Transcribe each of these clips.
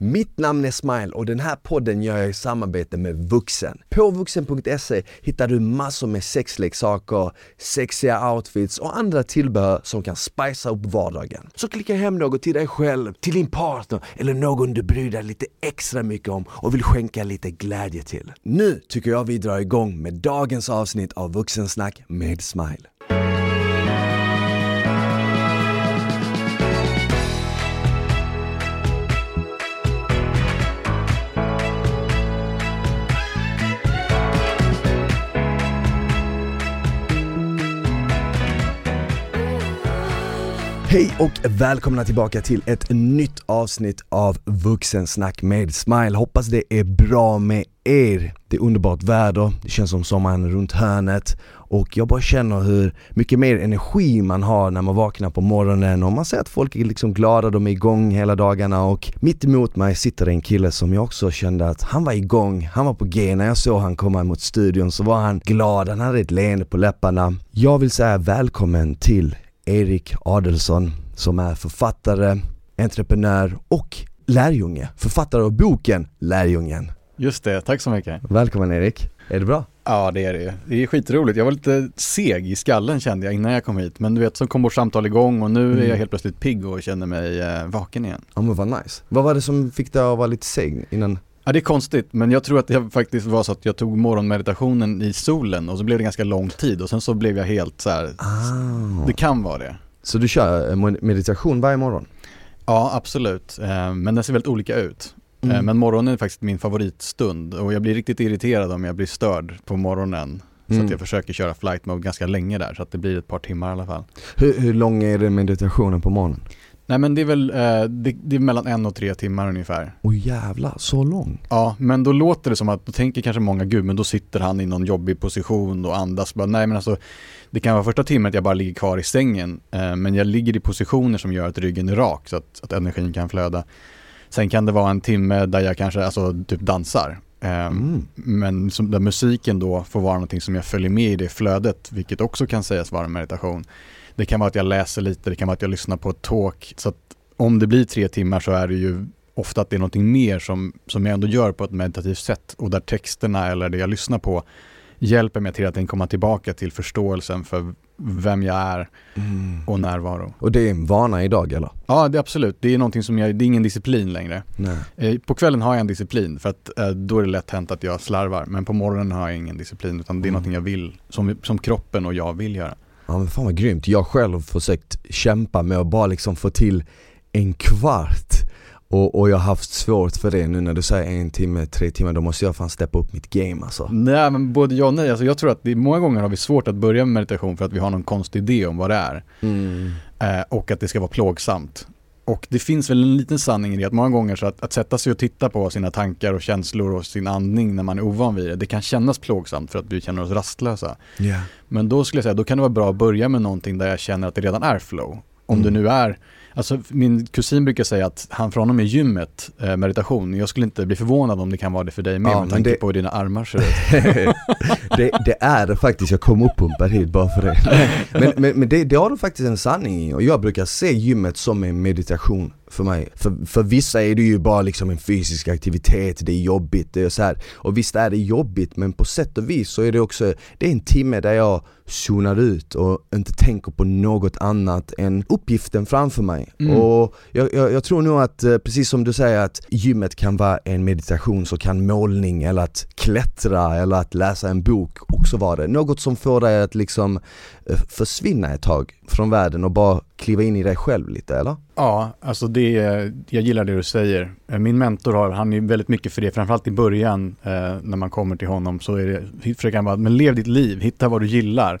Mitt namn är Smile och den här podden gör jag i samarbete med Vuxen. På vuxen.se hittar du massor med sexleksaker, sexiga outfits och andra tillbehör som kan spicea upp vardagen. Så klicka hem något till dig själv, till din partner eller någon du bryr dig lite extra mycket om och vill skänka lite glädje till. Nu tycker jag vi drar igång med dagens avsnitt av Vuxensnack med Smile. Hej och välkomna tillbaka till ett nytt avsnitt av Vuxensnack med Smile. Hoppas det är bra med er. Det är underbart väder, det känns som sommaren runt hörnet och jag bara känner hur mycket mer energi man har när man vaknar på morgonen och man ser att folk är liksom glada, de är igång hela dagarna och mitt emot mig sitter en kille som jag också kände att han var igång, han var på G. När jag såg han komma mot studion så var han glad, han hade ett leende på läpparna. Jag vill säga välkommen till Erik Adelsson som är författare, entreprenör och lärjunge. Författare av boken Lärjungen. Just det, tack så mycket. Välkommen Erik. Är det bra? Ja det är det. Det är skitroligt. Jag var lite seg i skallen kände jag innan jag kom hit. Men du vet så kom vårt samtal igång och nu mm. är jag mm. helt plötsligt pigg och känner mig eh, vaken igen. Ja men vad nice. Vad var det som fick dig att vara lite seg innan? Ja det är konstigt men jag tror att det faktiskt var så att jag tog morgonmeditationen i solen och så blev det ganska lång tid och sen så blev jag helt så här, ah. det kan vara det. Så du kör eh, meditation varje morgon? Ja absolut, eh, men den ser väldigt olika ut. Eh, mm. Men morgonen är faktiskt min favoritstund och jag blir riktigt irriterad om jag blir störd på morgonen. Så mm. att jag försöker köra flight mode ganska länge där så att det blir ett par timmar i alla fall. Hur, hur lång är den meditationen på morgonen? Nej men det är väl, eh, det, det, är mellan en och tre timmar ungefär. Oj jävlar, så lång? Ja, men då låter det som att, då tänker kanske många, gud men då sitter han i någon jobbig position och andas bara, nej men alltså det kan vara första timmen att jag bara ligger kvar i sängen, eh, men jag ligger i positioner som gör att ryggen är rak så att, att energin kan flöda. Sen kan det vara en timme där jag kanske, alltså typ dansar. Eh, mm. Men som, där musiken då får vara någonting som jag följer med i det flödet, vilket också kan sägas vara meditation. Det kan vara att jag läser lite, det kan vara att jag lyssnar på ett talk. Så att om det blir tre timmar så är det ju ofta att det är någonting mer som, som jag ändå gör på ett meditativt sätt och där texterna eller det jag lyssnar på hjälper mig till att komma tillbaka till förståelsen för vem jag är mm. och närvaro. Och det är en vana idag eller? Ja, det är absolut. Det är någonting som jag, det är ingen disciplin längre. Nej. Eh, på kvällen har jag en disciplin för att eh, då är det lätt hänt att jag slarvar. Men på morgonen har jag ingen disciplin utan det är mm. någonting jag vill, som, som kroppen och jag vill göra. Ja men fan vad grymt. Jag själv har försökt kämpa med att bara liksom få till en kvart och, och jag har haft svårt för det nu när du säger en timme, tre timmar, då måste jag fan steppa upp mitt game alltså. Nej men både ja och nej, alltså jag tror att det, många gånger har vi svårt att börja med meditation för att vi har någon konstig idé om vad det är. Mm. Eh, och att det ska vara plågsamt. Och det finns väl en liten sanning i det att många gånger så att, att sätta sig och titta på sina tankar och känslor och sin andning när man är ovan vid det, det kan kännas plågsamt för att vi känner oss rastlösa. Yeah. Men då skulle jag säga, då kan det vara bra att börja med någonting där jag känner att det redan är flow. Om mm. det nu är Alltså min kusin brukar säga att han för honom är gymmet eh, meditation. Jag skulle inte bli förvånad om det kan vara det för dig med, ja, med tanke det... på dina armar ser det, det, är det faktiskt, jag kom uppumpad hit bara för det. Men, men, men det, det har du faktiskt en sanning i och jag brukar se gymmet som en meditation för mig. För, för vissa är det ju bara liksom en fysisk aktivitet, det är jobbigt, det är så här. Och visst är det jobbigt men på sätt och vis så är det också, det är en timme där jag zonar ut och inte tänker på något annat än uppgiften framför mig. Mm. Och jag, jag, jag, tror nog att, eh, precis som du säger att gymmet kan vara en meditation så kan målning eller att klättra eller att läsa en bok också vara det. Något som får dig att liksom eh, försvinna ett tag från världen och bara kliva in i dig själv lite eller? Ja, alltså det, jag gillar det du säger. Eh, min mentor har, han är väldigt mycket för det, framförallt i början eh, när man kommer till honom så är det, försöker han bara, men lev ditt liv, hitta vad du gillar.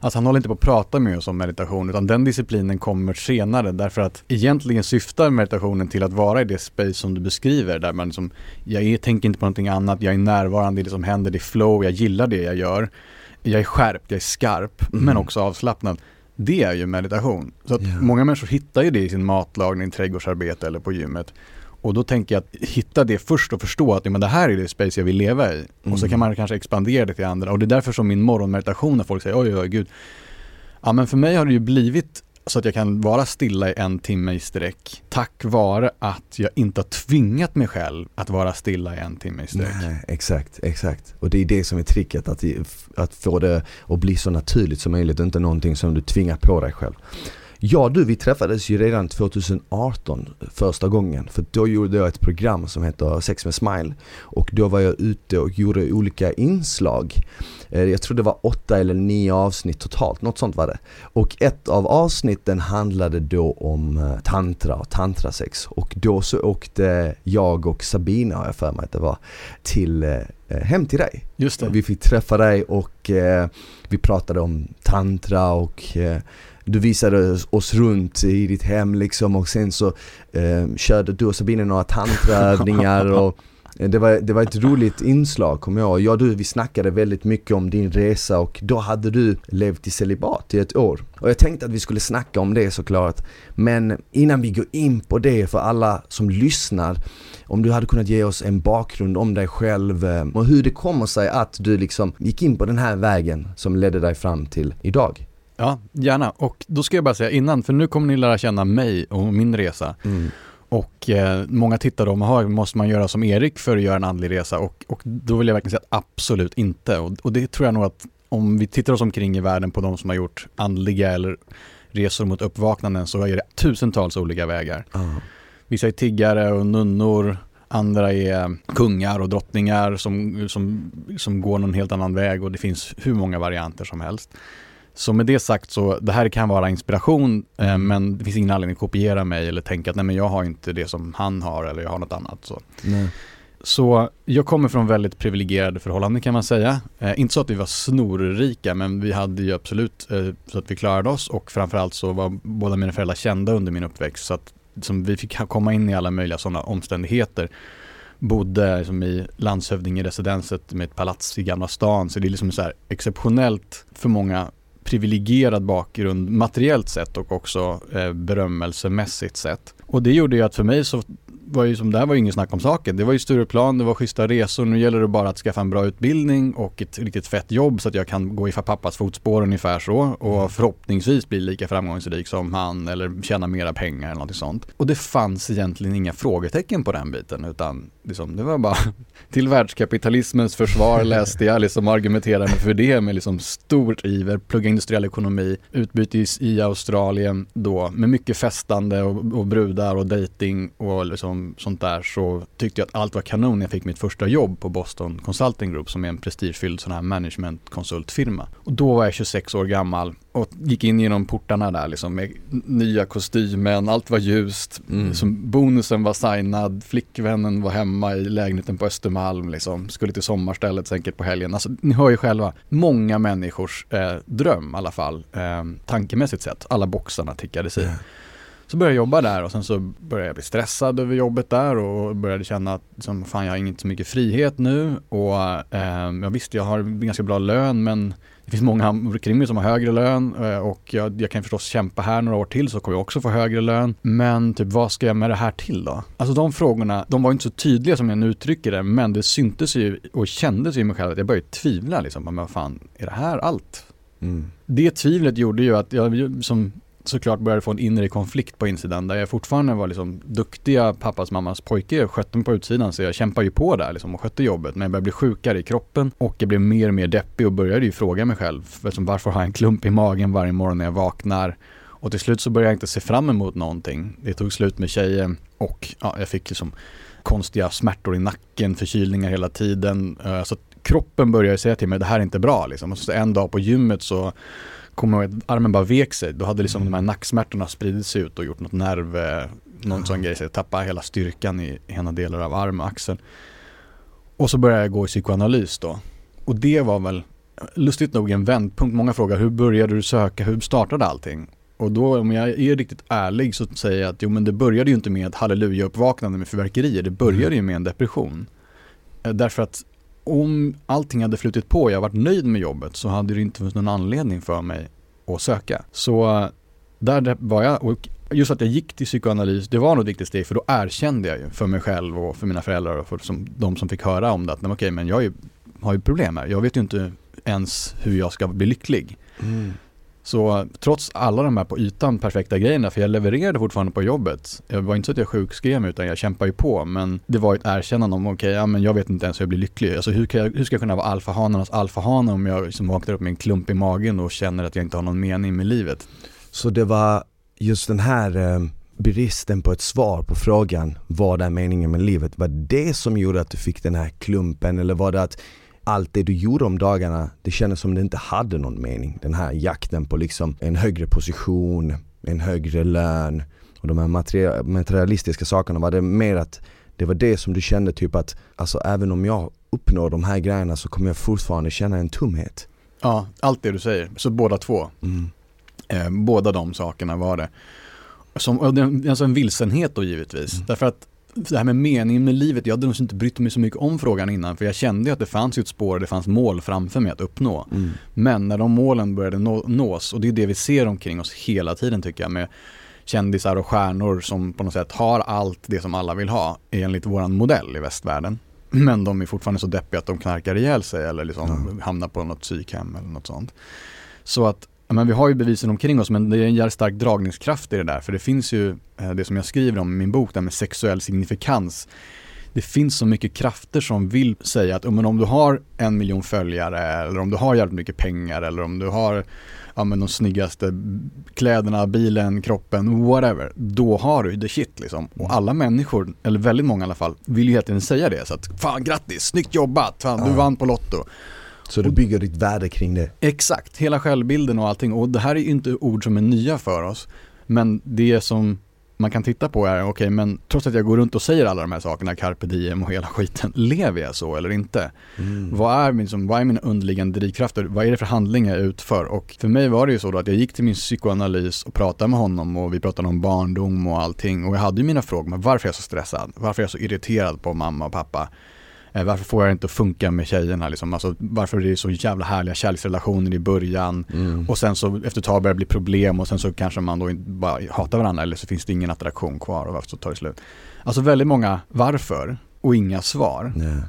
Alltså han håller inte på att prata med oss om meditation utan den disciplinen kommer senare därför att egentligen syftar meditationen till att vara i det space som du beskriver där man liksom, jag är, tänker inte på någonting annat, jag är närvarande i det som händer, det är flow, jag gillar det jag gör. Jag är skärpt, jag är skarp, mm. men också avslappnad. Det är ju meditation. Så att yeah. många människor hittar ju det i sin matlagning, trädgårdsarbete eller på gymmet. Och då tänker jag att hitta det först och förstå att ja, men det här är det space jag vill leva i. Mm. Och så kan mm. man kanske expandera det till andra. Och det är därför som min morgonmeditation när folk säger oj, oj, oj, gud. Ja men för mig har det ju blivit så att jag kan vara stilla i en timme i sträck tack vare att jag inte har tvingat mig själv att vara stilla i en timme i sträck. Nej, exakt, exakt. Och det är det som är tricket, att, att få det att bli så naturligt som möjligt och inte någonting som du tvingar på dig själv. Ja du, vi träffades ju redan 2018 första gången. För då gjorde jag ett program som heter Sex med Smile. Och då var jag ute och gjorde olika inslag. Eh, jag tror det var åtta eller nio avsnitt totalt, något sånt var det. Och ett av avsnitten handlade då om eh, tantra och tantrasex. Och då så åkte jag och Sabina, har jag för mig att det var, till eh, hem till dig. Just det. Vi fick träffa dig och vi pratade om tantra och du visade oss runt i ditt hem liksom och sen så eh, körde du och Sabine några tantraövningar och eh, det var, det var ett roligt inslag kommer jag Jag och du vi snackade väldigt mycket om din resa och då hade du levt i celibat i ett år. Och jag tänkte att vi skulle snacka om det såklart. Men innan vi går in på det för alla som lyssnar om du hade kunnat ge oss en bakgrund om dig själv eh, och hur det kommer sig att du liksom gick in på den här vägen som ledde dig fram till idag. Ja, gärna. Och då ska jag bara säga innan, för nu kommer ni lära känna mig och min resa. Mm. Och eh, många tittar då, aha, måste man göra som Erik för att göra en andlig resa? Och, och då vill jag verkligen säga att absolut inte. Och, och, det tror jag nog att om vi tittar oss omkring i världen på de som har gjort andliga eller resor mot uppvaknanden så är det tusentals olika vägar. Mm. Vissa är tiggare och nunnor, andra är kungar och drottningar som, som, som går någon helt annan väg och det finns hur många varianter som helst. Så med det sagt så, det här kan vara inspiration eh, men det finns ingen anledning att kopiera mig eller tänka att nej men jag har inte det som han har eller jag har något annat. Så. Nej. Så jag kommer från väldigt privilegierade förhållanden kan man säga. Eh, inte så att vi var snorrika men vi hade ju absolut eh, så att vi klarade oss och framförallt så var båda mina föräldrar kända under min uppväxt så att som vi fick komma in i alla möjliga sådana omständigheter. Bodde liksom i landshövdingeresidenset med ett palats i Gamla stan så det är liksom så här exceptionellt för många privilegierad bakgrund materiellt sett och också eh, berömmelsemässigt sett. Och det gjorde ju att för mig så var ju som det här var ju ingen snack om saken. Det var ju Stureplan, det var schyssta resor. Nu gäller det bara att skaffa en bra utbildning och ett riktigt fett jobb så att jag kan gå i pappas fotspår ungefär så och mm. förhoppningsvis bli lika framgångsrik som han eller tjäna mera pengar eller något sånt. Och det fanns egentligen inga frågetecken på den biten utan liksom, det var bara till världskapitalismens försvar läste jag liksom argumenterade för det med liksom stor iver, plugga industriell ekonomi, utbyte i Australien då med mycket festande och, och brudar och dating och liksom sånt där så tyckte jag att allt var kanon när jag fick mitt första jobb på Boston Consulting Group som är en prestigefylld sån här managementkonsultfirma. Och då var jag 26 år gammal och gick in genom portarna där liksom med nya kostymen, allt var ljust, mm. som bonusen var signad, flickvännen var hemma i lägenheten på Östermalm liksom, skulle till sommarstället säkert på helgen. Alltså ni hör ju själva, många människors eh, dröm i alla fall, eh, tankemässigt sett, alla boxarna tickades i. Yeah. Så började jag jobba där och sen så började jag bli stressad över jobbet där och började känna att liksom, fan jag har inte så mycket frihet nu och eh, jag visste jag har ganska bra lön men det finns många kring mig som har högre lön eh, och jag, jag, kan förstås kämpa här några år till så kommer jag också få högre lön. Men typ vad ska jag med det här till då? Alltså de frågorna, de var inte så tydliga som jag nu uttrycker det men det syntes ju och kändes ju i mig själv att jag började tvivla liksom. Men vad fan, är det här allt? Mm. Det tvivlet gjorde ju att jag som såklart började få en inre konflikt på insidan där jag fortfarande var liksom duktiga pappas mammas pojke. Jag skötte mig på utsidan så jag kämpade ju på där liksom och skötte jobbet. Men jag började bli sjukare i kroppen och jag blev mer och mer deppig och började ju fråga mig själv liksom, varför har jag en klump i magen varje morgon när jag vaknar? Och till slut så började jag inte se fram emot någonting. Det tog slut med tjejen och ja, jag fick liksom konstiga smärtor i nacken, förkylningar hela tiden. Eh, så kroppen började säga till mig det här är inte bra liksom. Och så en dag på gymmet så kommer ihåg att armen bara vek sig. Då hade liksom mm. de här nacksmärtorna spridit sig ut och gjort något nerv, eh, någon mm. sån grej. Så jag tappade hela styrkan i ena delar av arm och axeln. Och så började jag gå i psykoanalys då. Och det var väl lustigt nog en vändpunkt. Många frågar hur började du söka, hur startade allting? Och då om jag är riktigt ärlig så säger jag att jo men det började ju inte med ett halleluja-uppvaknande med fyrverkerier. Det började mm. ju med en depression. Eh, därför att om allting hade flutit på och jag varit nöjd med jobbet så hade det inte funnits någon anledning för mig att söka. Så där var jag och just att jag gick till psykoanalys, det var nog ett viktigt steg för då erkände jag ju för mig själv och för mina föräldrar och för som, de som fick höra om det att okej okay, men jag ju, har ju problem här. Jag vet ju inte ens hur jag ska bli lycklig. Mm. Så trots alla de här på ytan perfekta grejerna, för jag levererade fortfarande på jobbet. Jag var inte så att jag sjukskrev mig utan jag kämpade ju på. Men det var ett erkännande om, okej, okay, ja men jag vet inte ens hur jag blir lycklig. Alltså hur, jag, hur ska jag kunna vara alfahanarnas alfahane om jag liksom vaknar upp med en klump i magen och känner att jag inte har någon mening med livet? Så det var just den här eh, bristen på ett svar på frågan, vad är meningen med livet? Var det som gjorde att du fick den här klumpen eller var det att allt det du gjorde om dagarna, det kändes som det inte hade någon mening. Den här jakten på liksom en högre position, en högre lön och de här materialistiska sakerna. Var det mer att det var det som du kände typ att, alltså även om jag uppnår de här grejerna så kommer jag fortfarande känna en tomhet? Ja, allt det du säger. Så båda två. Mm. Eh, båda de sakerna var det. Som, alltså en vilsenhet då givetvis. Mm. Därför att det här med meningen med livet, jag hade nog inte brytt mig så mycket om frågan innan för jag kände att det fanns ett spår, det fanns mål framför mig att uppnå. Mm. Men när de målen började nå, nås, och det är det vi ser omkring oss hela tiden tycker jag med kändisar och stjärnor som på något sätt har allt det som alla vill ha enligt våran modell i västvärlden. Men de är fortfarande så deppiga att de knarkar ihjäl sig eller liksom mm. hamnar på något psykhem eller något sånt. Så att men vi har ju bevisen omkring oss men det är en jävligt stark dragningskraft i det där. För det finns ju eh, det som jag skriver om i min bok, det med sexuell signifikans. Det finns så mycket krafter som vill säga att men om du har en miljon följare eller om du har jävligt mycket pengar eller om du har ja, men de snyggaste kläderna, bilen, kroppen, whatever. Då har du the shit liksom. Och alla människor, eller väldigt många i alla fall, vill ju hela tiden säga det. Så att fan grattis, snyggt jobbat, fan du vann på Lotto. Så du bygger ditt värde kring det? Exakt, hela självbilden och allting. Och det här är ju inte ord som är nya för oss. Men det som man kan titta på är, okej okay, men trots att jag går runt och säger alla de här sakerna, carpe diem och hela skiten, lever jag så eller inte? Mm. Vad, är min, som, vad är mina underliggande drivkrafter? Vad är det för handlingar jag utför? Och för mig var det ju så då att jag gick till min psykoanalys och pratade med honom och vi pratade om barndom och allting och jag hade ju mina frågor, men varför är jag så stressad? Varför är jag så irriterad på mamma och pappa? Eh, varför får jag inte att funka med tjejerna liksom? Alltså, varför är det så jävla härliga kärleksrelationer i början mm. och sen så efter ett tag börjar det bli problem och sen så kanske man då bara hatar varandra eller så finns det ingen attraktion kvar och varför så tar det slut. Alltså väldigt många varför och inga svar. Nej.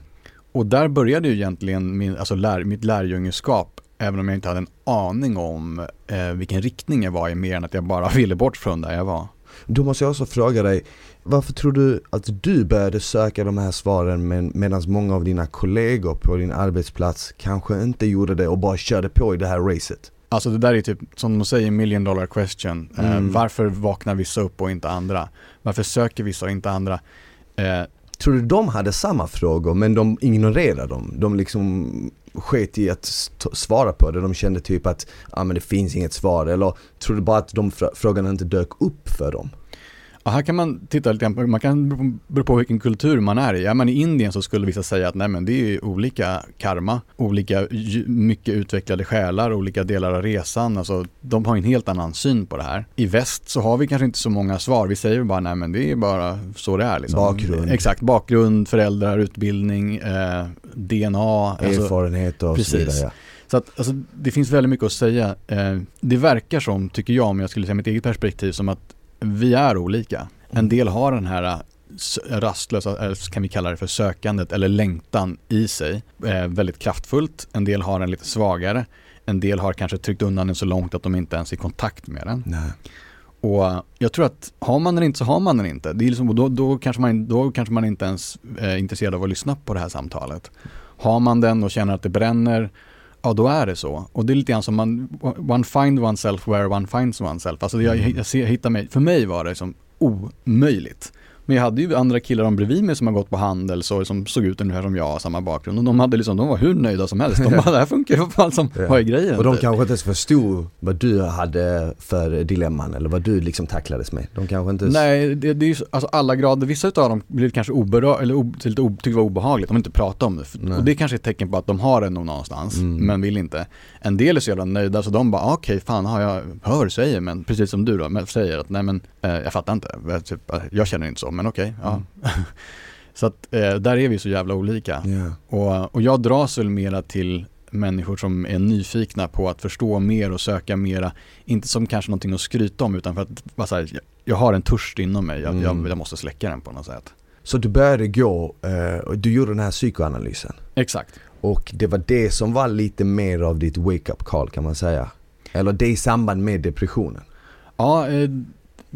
Och där började ju egentligen min, alltså lär, mitt lärjungeskap även om jag inte hade en aning om eh, vilken riktning jag var i mer än att jag bara ville bort från där jag var. Då måste jag också fråga dig, varför tror du att du började söka de här svaren med, medan många av dina kollegor på din arbetsplats kanske inte gjorde det och bara körde på i det här racet? Alltså det där är typ, som de säger, million dollar question. Eh, mm. Eh, varför vaknar vissa upp och inte andra? Varför söker vissa och inte andra? Eh, Tror du de hade samma frågor men de ignorerade dem? De liksom sket i att svara på det. De kände typ att ah, men det finns inget svar. Eller tror du bara att de frågorna inte dök upp för dem? Ja, här kan man titta lite grann, man kan bero på vilken kultur man är i. Är man i Indien så skulle vissa säga att nej men det är olika karma, olika mycket utvecklade själar, olika delar av resan. Alltså de har en helt annan syn på det här. I väst så har vi kanske inte så många svar. Vi säger bara nej men det är bara så det är. Liksom. Bakgrund. Exakt, bakgrund, föräldrar, utbildning, eh, DNA. Alltså, Erfarenhet och precis. så vidare. Ja. Så att, alltså, det finns väldigt mycket att säga. Eh, det verkar som, tycker jag, om jag skulle säga mitt eget perspektiv, som att vi är olika. En mm. del har den här äh, rastlösa, eller kan vi kalla det för sökandet eller längtan i sig eh, väldigt kraftfullt. En del har den lite svagare. En del har kanske tryckt undan den så långt att de inte ens är i kontakt med den. Nej. Och jag tror att har man den inte så har man den inte. Det är liksom, då, då, kanske man, då kanske man inte ens är intresserad av att lyssna på det här samtalet. Har man den och känner att det bränner, ja då är det så. Och det är lite grann som man, one find oneself where one finds oneself. Alltså jag, mm. jag, jag hittar mig, för mig var det som omöjligt. Men jag hade ju andra killar om bredvid mig som har gått på handel så, som såg ut ungefär som jag, samma bakgrund. Och de hade liksom, de var hur nöjda som helst. De bara, det här funkar ju fan som, ja. vad är grejen? Och de kanske inte ens förstod vad du hade för dilemman eller vad du liksom tacklades med. De kanske inte... Nej, det, det är ju alltså alla grader, vissa utav dem blir kanske oberörda, eller lite tyckte det var obehagligt, de vill inte prata om det. Nej. Och det är kanske ett tecken på att de har det nog någonstans, mm. men vill inte. En del är så jävla nöjda så de bara, ah, okej, okay, fan, har jag hör säger, men precis som du då, säger att nej men, eh, jag fattar inte, jag, typ, jag känner inte så, men okej, okay, ja. Mm. så att eh, där är vi så jävla olika. Yeah. Och, och jag dras väl mera till människor som är nyfikna på att förstå mer och söka mera, inte som kanske någonting att skryta om utan för att bara här, jag har en törst inom mig, jag, mm. jag, jag, måste släcka den på något sätt. Så du började gå, eh, du gjorde den här psykoanalysen? Exakt. Och det var det som var lite mer av ditt wake-up call kan man säga? Eller det i samband med depressionen? Ja, eh,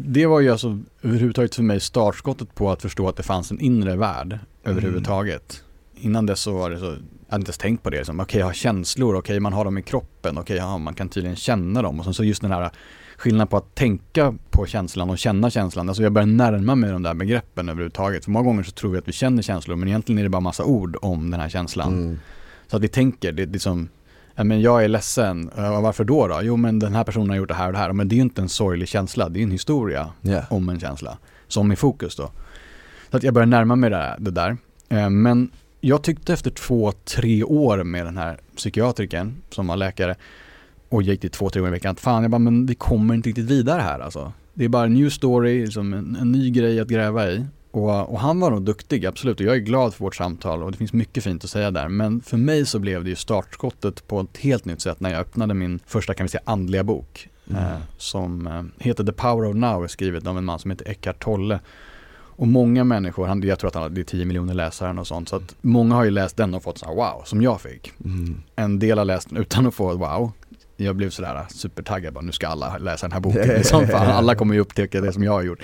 det var ju alltså överhuvudtaget för mig startskottet på att förstå att det fanns en inre värld överhuvudtaget. Innan dess så var det så, jag hade inte ens tänkt på det. Okej, okay, jag har känslor, okej, okay, man har dem i kroppen, okej, okay, ja, man kan tydligen känna dem. Och sen så just den här skillnaden på att tänka på känslan och känna känslan. Alltså jag börjar närma mig de där begreppen överhuvudtaget. För många gånger så tror vi att vi känner känslor, men egentligen är det bara massa ord om den här känslan. Mm. Så att vi tänker, det, det är som men jag är ledsen, varför då då? Jo men den här personen har gjort det här och det här. Men det är ju inte en sorglig känsla, det är en historia yeah. om en känsla. Som är fokus då. Så att jag börjar närma mig det, där. Eh, men jag tyckte efter två, tre år med den här psykiatriken som var läkare och gick till två, tre gånger i veckan. Fan, jag bara, men vi kommer inte riktigt vidare här alltså. Det är bara en new story, liksom en, en ny grej att gräva i. Och, och, han var nog duktig, absolut. Och jag är glad för vårt samtal och det finns mycket fint att säga där. Men för mig så blev det ju startskottet på ett helt nytt sätt när jag öppnade min första, kan vi säga, andliga bok. Mm. Eh, som eh, heter The Power of Now, är skrivet av en man som heter Eckhart Tolle. Och många människor, han, jag tror att han hade 10 miljoner läsare och sånt. Så att många har ju läst den och fått så här wow, som jag fick. Mm. En del har läst den utan att få wow. Jag blev sådär supertaggad, bara, nu ska alla läsa den här boken. liksom, för alla kommer ju upptäcka det som jag har gjort.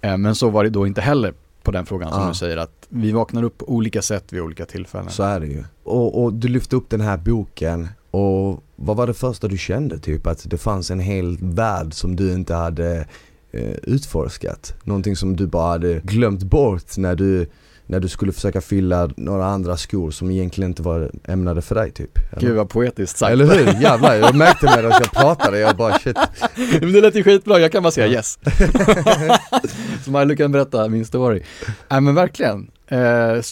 Eh, men så var det då inte heller på den frågan som ja. du säger att vi vaknar upp på olika sätt vid olika tillfällen. Så är det ju. Och, och, du lyfte upp den här boken och vad var det första du kände typ? Att det fanns en hel värld som du inte hade eh, utforskat? Någonting som du bara hade glömt bort när du när du skulle försöka fylla några andra skor som egentligen inte var ämnade för dig typ eller? Gud vad poetiskt sagt Eller hur? Jävlar, jag märkte medan jag pratade, jag bara shit Men det lät ju skitbra, jag kan bara säga yes Så Milo kan berätta min story Nej men verkligen eh,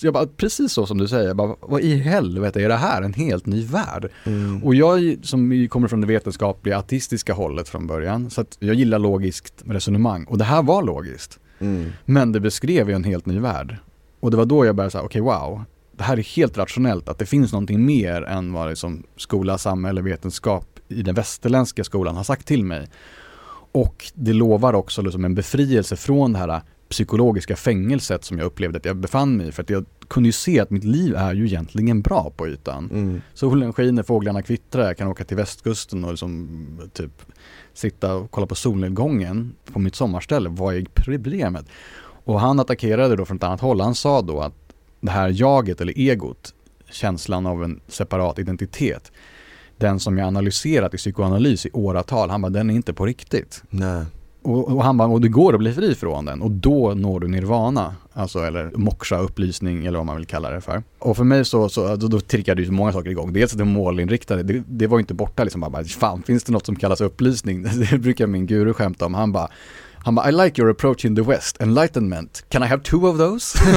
jag bara, precis så som du säger, jag bara, vad i helvete är det här? En helt ny värld. Mm. Och jag som kommer från det vetenskapliga artistiska hållet från början, så att jag gillar logiskt resonemang. Och det här var logiskt. Mm. Men det beskrev ju en helt ny värld. Och det var då jag började säga, okej okay, wow, det här är helt rationellt, att det finns någonting mer än vad liksom skola, samhälle, vetenskap i den västerländska skolan har sagt till mig. Och det lovar också liksom en befrielse från det här psykologiska fängelset som jag upplevde att jag befann mig i. För att jag kunde ju se att mitt liv är ju egentligen bra på ytan. Mm. Solen skiner, fåglarna kvittrar, jag kan åka till västkusten och liksom typ sitta och kolla på solnedgången på mitt sommarställe. Vad är problemet? Och han attackerade då från ett annat håll. Han sa då att det här jaget eller egot, känslan av en separat identitet, den som jag analyserat i psykoanalys i åratal, han bara den är inte på riktigt. Nej. Och, och, han bara, och det går att bli fri från den och då når du nirvana. Alltså eller moksha, upplysning eller vad man vill kalla det för. Och för mig så, så då, då trickade ju många saker igång. Dels det målinriktade, det, det var ju inte borta liksom bara, fan finns det något som kallas upplysning? Det brukar min guru skämta om. Han bara, han bara, I like your approach in the West, enlightenment. Can I have two of those?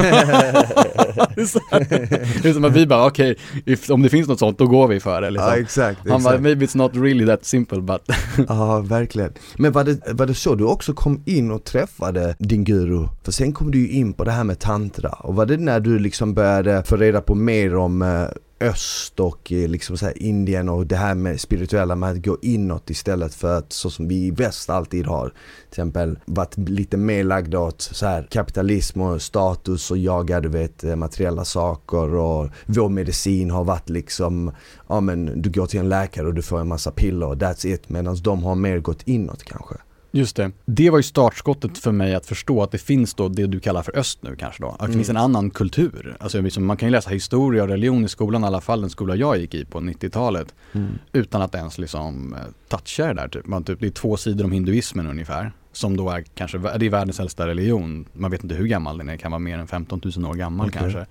det är som att vi bara, okej, okay, om det finns något sånt, då går vi för det. Liksom. Ja, exakt. Han bara, maybe it's not really that simple but. ja, verkligen. Men var det, var det så du också kom in och träffade din guru? För sen kom du ju in på det här med tantra. Och var det när du liksom började få reda på mer om eh, öst och eh, liksom så Indien och det här med spirituella med att gå inåt istället för att så som vi i väst alltid har till exempel varit lite mer lagda åt så här kapitalism och status och jaga du vet eh, materiella saker och vår medicin har varit liksom ja men du går till en läkare och du får en massa piller och that's it medan de har mer gått inåt kanske. Just det. Det var ju startskottet för mig att förstå att det finns då det du kallar för öst nu kanske då. Att det mm. finns en annan kultur. Alltså liksom, man kan ju läsa historia och religion i skolan, i alla fall den skola jag gick i på 90-talet. Mm. Utan att ens liksom eh, toucha det där typ. Man, typ. Det är två sidor om hinduismen ungefär. Som då är kanske, det är världens äldsta religion. Man vet inte hur gammal den är, kan vara mer än 15 000 år gammal okay. kanske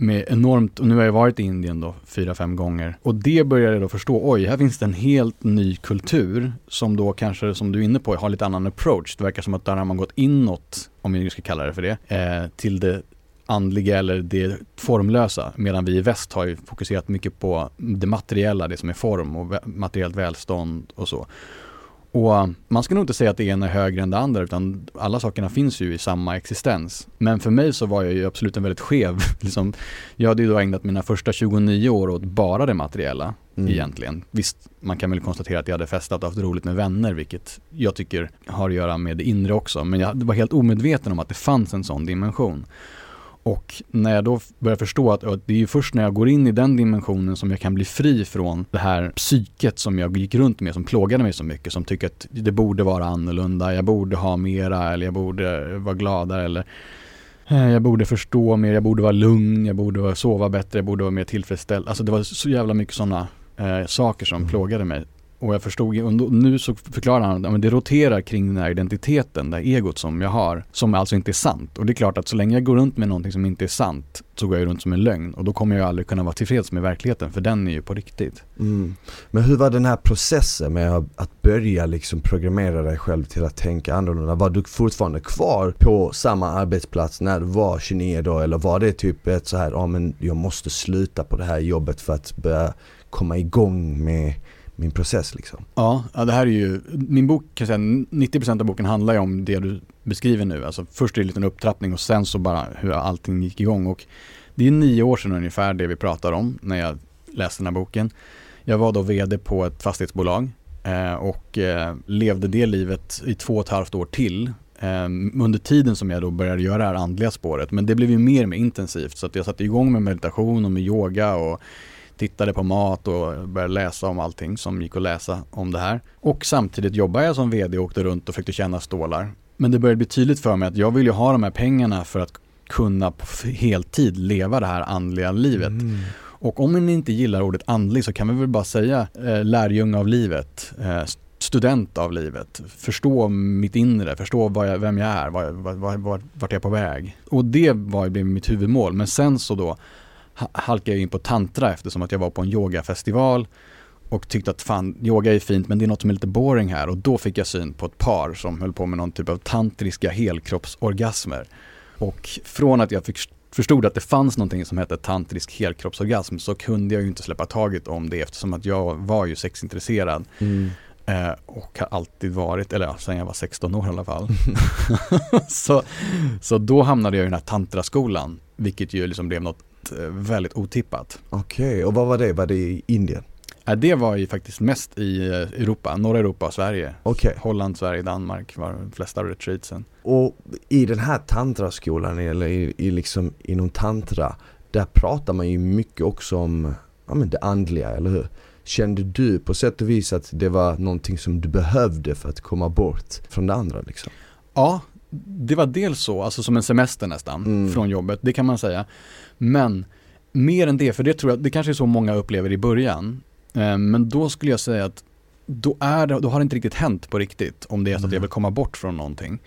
med enormt, och nu har jag varit i Indien då fyra, fem gånger. Och det började jag då förstå, oj, här finns det en helt ny kultur som då kanske, som du är inne på, har lite annan approach. Det verkar som att där har man gått inåt, om vi nu ska kalla det för det, eh, till det andliga eller det formlösa. Medan vi i väst har ju fokuserat mycket på det materiella, det som är form och materiellt välstånd och så. Och man ska nog inte säga att det ena är högre än det andra utan alla sakerna finns ju i samma existens. Men för mig så var jag ju absolut en väldigt skev, liksom, jag hade ju då ägnat mina första 29 år åt bara det materiella mm. egentligen. Visst, man kan väl konstatera att jag hade festat och haft roligt med vänner vilket jag tycker har att göra med det inre också. Men jag var helt omedveten om att det fanns en sån dimension. Och när jag då börjar förstå att, det är ju först när jag går in i den dimensionen som jag kan bli fri från det här psyket som jag gick runt med, som plågade mig så mycket, som tycker att det borde vara annorlunda, jag borde ha mera eller jag borde vara gladare eller eh, jag borde förstå mer, jag borde vara lugn, jag borde sova bättre, jag borde vara mer tillfredsställd. Alltså det var så jävla mycket sådana eh, saker som mm. plågade mig. Och jag förstod, och nu så förklarar han att det roterar kring den här identiteten, det här egot som jag har, som alltså inte är sant. Och det är klart att så länge jag går runt med någonting som inte är sant, så går jag runt som en lögn. Och då kommer jag aldrig kunna vara tillfreds med verkligheten, för den är ju på riktigt. Mm. Men hur var den här processen med att börja liksom programmera dig själv till att tänka annorlunda? Var du fortfarande kvar på samma arbetsplats när du var 29 då? Eller var det typ ett så här, ja men jag måste sluta på det här jobbet för att börja komma igång med min process liksom. Ja, ja, det här är ju, min bok kan säga, 90% av boken handlar ju om det du beskriver nu. Alltså först är det en liten upptrappning och sen så bara hur allting gick igång. Och det är nio år sedan ungefär det vi pratar om när jag läste den här boken. Jag var då vd på ett fastighetsbolag eh, och eh, levde det livet i två och ett halvt år till eh, under tiden som jag då började göra det här andliga spåret. Men det blev ju mer och mer intensivt så att jag satte igång med meditation och med yoga och tittade på mat och började läsa om allting som gick att läsa om det här. Och samtidigt jobbade jag som vd och åkte runt och försökte tjäna stålar. Men det började bli tydligt för mig att jag vill ju ha de här pengarna för att kunna på heltid leva det här andliga livet. Mm. Och om ni inte gillar ordet andlig så kan vi väl bara säga eh, lärjung av livet, eh, student av livet, förstå mitt inre, förstå jag, vem jag är, var, var, var, vart jag är på väg. Och det var, blev mitt huvudmål. Men sen så då halkade jag in på tantra eftersom att jag var på en yogafestival och tyckte att fan, yoga är fint men det är något som är lite boring här och då fick jag syn på ett par som höll på med någon typ av tantriska helkroppsorgasmer. Och från att jag fick förstod att det fanns någonting som hette tantrisk helkroppsorgasm så kunde jag ju inte släppa taget om det eftersom att jag var ju sexintresserad. Mm. Eh, och har alltid varit, eller ja, sen jag var 16 år i alla fall. så, så då hamnade jag i den här tantraskolan, vilket ju liksom blev något väldigt otippat. Okej, okay. och vad var det? Var det i Indien? Det var ju faktiskt mest i eh, Europa, norra Europa och Sverige. Okay. Holland, Sverige, Danmark var de flesta retreatsen. Och i den här tantraskolan, eller i, i liksom inom tantra, där pratar man ju mycket också om ja, men det andliga, eller hur? Kände du på sätt och vis att det var någonting som du behövde för att komma bort från det andra liksom? Ja, det var dels så, alltså som en semester nästan, mm. från jobbet, det kan man säga. Men mer än det, för det tror jag, det kanske är så många upplever i början. Eh, men då skulle jag säga att då, är det, då har det inte riktigt hänt på riktigt om det är så att jag vill komma bort från någonting.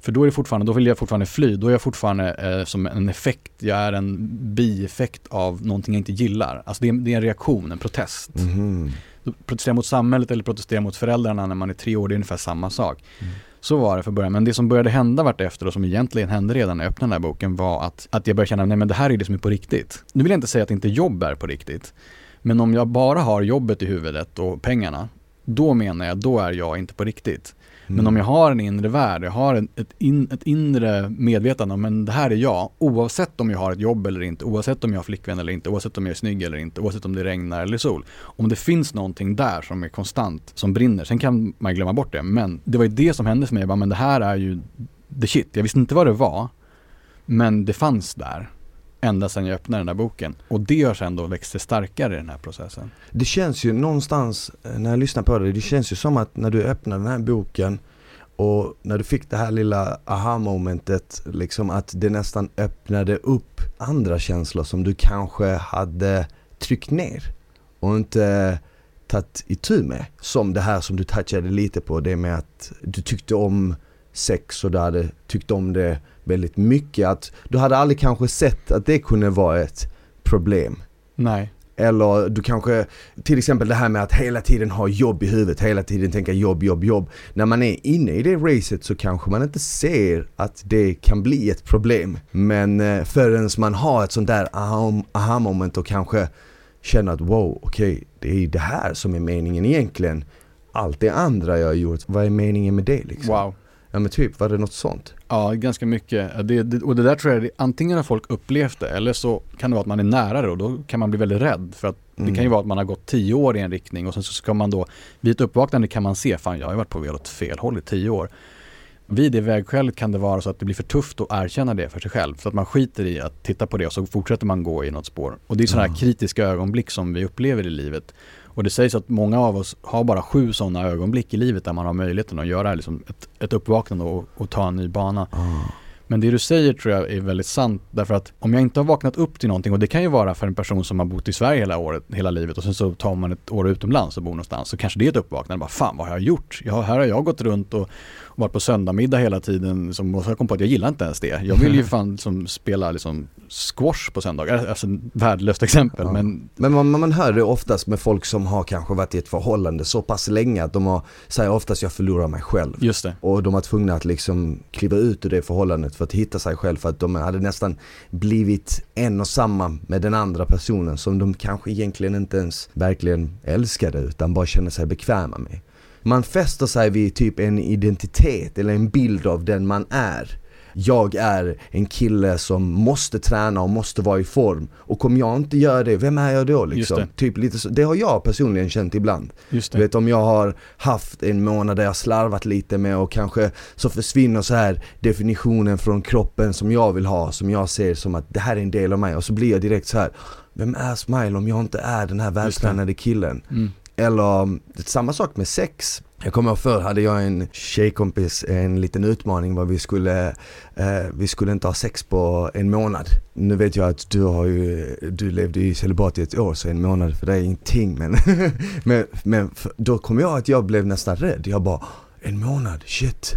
För då är det fortfarande, då vill jag fortfarande fly, då är jag fortfarande eh, som en effekt, jag är en bieffekt av någonting jag inte gillar. Alltså det är, det är en reaktion, en protest. Mm. Protestera mot samhället eller protestera mot föräldrarna när man är tre år, det är ungefär samma sak. Mm. Så var det för början. Men det som började hända vart efter och som egentligen hände redan när jag öppnade den här boken var att, att jag började känna, nej men det här är det som är på riktigt. Nu vill jag inte säga att inte jobb är på riktigt. Men om jag bara har jobbet i huvudet och pengarna, då menar jag, då är jag inte på riktigt. Men om jag har en inre värld, jag har ett, in, ett inre medvetande om men det här är jag, oavsett om jag har ett jobb eller inte, oavsett om jag har flickvän eller inte, oavsett om jag är snygg eller inte, oavsett om det regnar eller sol. Om det finns någonting där som är konstant, som brinner, sen kan man glömma bort det. Men det var ju det som hände för mig, jag bara, men det här är ju the shit. Jag visste inte vad det var, men det fanns där ända sedan jag öppnade den där boken. Och det har sen då växt sig starkare i den här processen. Det känns ju någonstans, eh, när jag lyssnar på det, det känns ju som att när du öppnade den här boken och när du fick det här lilla aha-momentet, liksom att det nästan öppnade upp andra känslor som du kanske hade tryckt ner och inte tagit itu med. Som det här som du touchade lite på, det med att du tyckte om sex och du hade tyckt om det väldigt mycket. Att du hade aldrig kanske sett att det kunde vara ett problem. Nej. Eller du kanske, till exempel det här med att hela tiden ha jobb i huvudet, hela tiden tänka jobb, jobb, jobb. När man är inne i det racet så kanske man inte ser att det kan bli ett problem. Men eh, förrän man har ett sånt där aha-moment och kanske känner att wow, okej, okay, det är det här som är meningen egentligen. Allt det andra jag har gjort, vad är meningen med det liksom? Wow. Ja men typ, var det något sånt? Ja, ganska mycket. Det, det, och det där tror jag, antingen har folk upplevt det eller så kan det vara att man är nära det och då kan man bli väldigt rädd. För att mm. det kan ju vara att man har gått tio år i en riktning och sen så ska man då, vid ett uppvaknande kan man se, fan jag har ju varit på väg åt fel håll i tio år. vid det vägskälet kan det vara så att det blir för tufft att erkänna det för sig själv. Så att man skiter i att titta på det och så fortsätter man gå i något spår. Och det är sådana här kritiska ögonblick som vi upplever i livet. Och det sägs att många av oss har bara sju sådana ögonblick i livet där man har möjligheten att göra liksom ett, ett uppvaknande och, och ta en ny bana. Ah. Men det du säger tror jag är väldigt sant därför att om jag inte har vaknat upp till någonting och det kan ju vara för en person som har bott i Sverige hela året, hela livet och sen så tar man ett år utomlands och bor någonstans så kanske det är ett uppvaknande. Bara, fan vad har jag gjort? Jag, här har jag gått runt och varit på söndagmiddag hela tiden som, så kom på att jag gillar inte ens det. Jag vill ju fan som spela liksom squash på söndagar, alltså värdelöst exempel Ja. men Men man, man hör det oftast med folk som har kanske varit i ett förhållande så pass länge att de har, säger oftast jag förlorar mig själv. just det. Och de var tvungna att liksom kliva ut ur det förhållandet för att hitta sig själv för att de hade nästan blivit en och samma med den andra personen som de kanske egentligen inte ens verkligen älskade utan bara kände sig bekväma med. Man fäster sig vid typ en identitet eller en bild av den man är. Jag är en kille som måste träna och måste vara i form. Och om jag inte gör det, vem är jag då liksom? Typ lite så, det har jag personligen känt ibland. Just Du det. vet om jag har haft en månad där jag slarvat lite med och kanske så försvinner så här definitionen från kroppen som jag vill ha, som jag ser som att det här är en del av mig och så blir jag direkt så här. Vem är Smile om jag inte är den här vältränade killen? Mm. Eller samma sak med sex. Jag kommer ihåg förr hade jag en tjejkompis, en liten utmaning var vi skulle, eh, vi skulle inte ha sex på en månad. Nu vet jag att du har ju, du levde i celibat i ett år så en månad för dig är ingenting men, men, men då kom jag att jag blev nästan rädd. Jag bara, en månad, shit.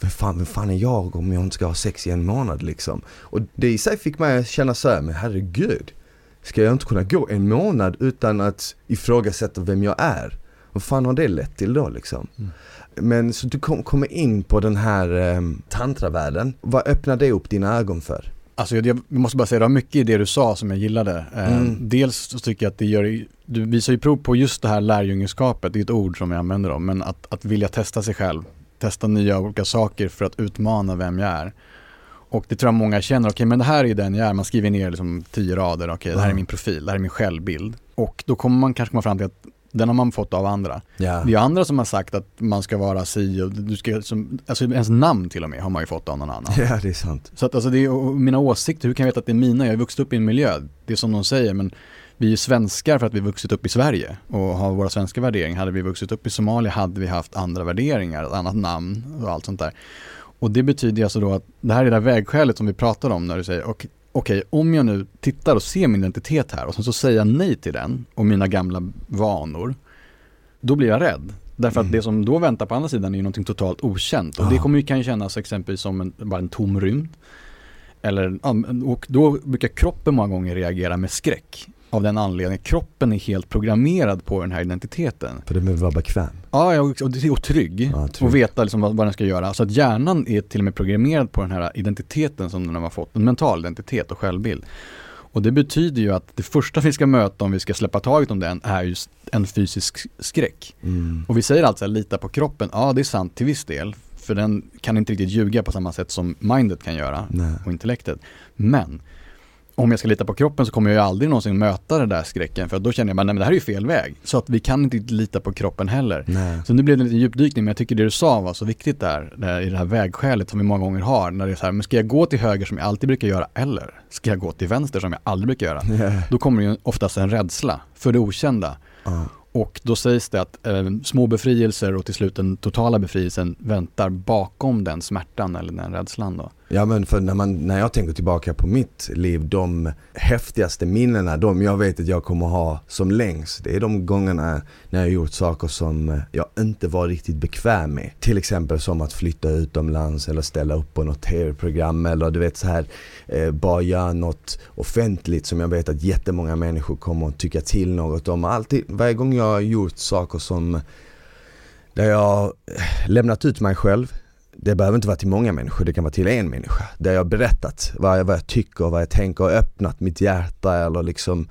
Vem fan, vem fan är jag om jag inte ska ha sex i en månad liksom? Och det i sig fick mig att känna så här, men herregud. Ska jag inte kunna gå en månad utan att ifrågasätta vem jag är? Vad fan har det lett till då liksom? Mm. Men så du kom, kommer in på den här um, tantravärlden. Vad öppnar det upp dina ögon för? Alltså jag, jag måste bara säga, det var mycket i det du sa som jag gillade. Eh, Mm. Dels så tycker jag att det gör, du visar ju prov på just det här lärjungenskapet, det är ett ord som jag använder om, men att, att vilja testa sig själv, testa nya olika saker för att utmana vem jag är. Och det tror jag många känner, okej men det här är ju den jag är, man skriver ner liksom tio rader, okej det här är Ja. min profil, det här är min självbild. Och då kommer man kanske komma fram till att den har man fått av andra. Ja. Det är andra som har sagt att man ska vara si och du ska, som, alltså ens namn till och med har man ju fått av någon annan. Ja, det är sant. Så att alltså det är, mina åsikter, hur kan jag veta att det är mina? Jag har vuxit upp i en miljö, det är som de säger, men vi är svenskar för att vi vuxit upp i Sverige och har våra svenska värderingar. Hade vi vuxit upp i Somalia hade vi haft andra värderingar, ett annat namn och allt sånt där. Och det betyder alltså då att det här är det där vägskälet som vi pratar om när du säger okej, om jag nu tittar och ser min identitet här och sen så säger jag nej till den och mina gamla vanor, då blir jag rädd. Därför att Mm. det som då väntar på andra sidan är ju någonting totalt okänt. Och det Ah. kommer ju kan ju kännas exempelvis som en, bara en tom rymd. Eller, och då brukar kroppen många gånger reagera med skräck. Av den anledningen, kroppen är helt programmerad på den här identiteten. För med att vara bekväm. Ja, och, och trygg. Ja, trygg. Och veta liksom vad, vad den ska göra. Så att hjärnan är till och med programmerad på den här identiteten som den har fått. En mental identitet och självbild. Och det betyder ju att det första vi ska möta om vi ska släppa taget om den är just en fysisk skräck. Mm. Och vi säger alltså lita på kroppen. Ja, det är sant till viss del. För den kan inte riktigt ljuga på samma sätt som mindet kan göra Nej. och intellektet. Men om jag ska lita på kroppen så kommer jag ju aldrig någonsin möta den där skräcken för då känner jag bara, nej men det här är ju fel väg. Så att vi kan inte lita på kroppen heller. Nej. Så nu blev det en liten djupdykning men jag tycker det du sa var så viktigt där, där i det här vägskälet som vi många gånger har. När det är så här, men ska jag gå till höger som jag alltid brukar göra eller ska jag gå till vänster som jag aldrig brukar göra? Ja. Då kommer det ju oftast en rädsla för det okända. Ja. Och då sägs det att eh, små befrielser och till slut den totala befrielsen väntar bakom den smärtan eller den rädslan då. Ja men för när, man, när jag tänker tillbaka på mitt liv, de häftigaste minnena, de jag vet att jag kommer ha som längst, det är de gångerna när jag gjort saker som jag inte var riktigt bekväm med. Till exempel som att flytta utomlands eller ställa upp på något tv-program eller du vet så här eh, bara göra något offentligt som jag vet att jättemånga människor kommer att tycka till något om. Alltid, varje gång jag har gjort saker som där jag har lämnat ut mig själv det behöver inte vara till många människor, det kan vara till en människa. Där jag har berättat vad jag, vad jag tycker, vad jag tänker, öppnat mitt hjärta eller liksom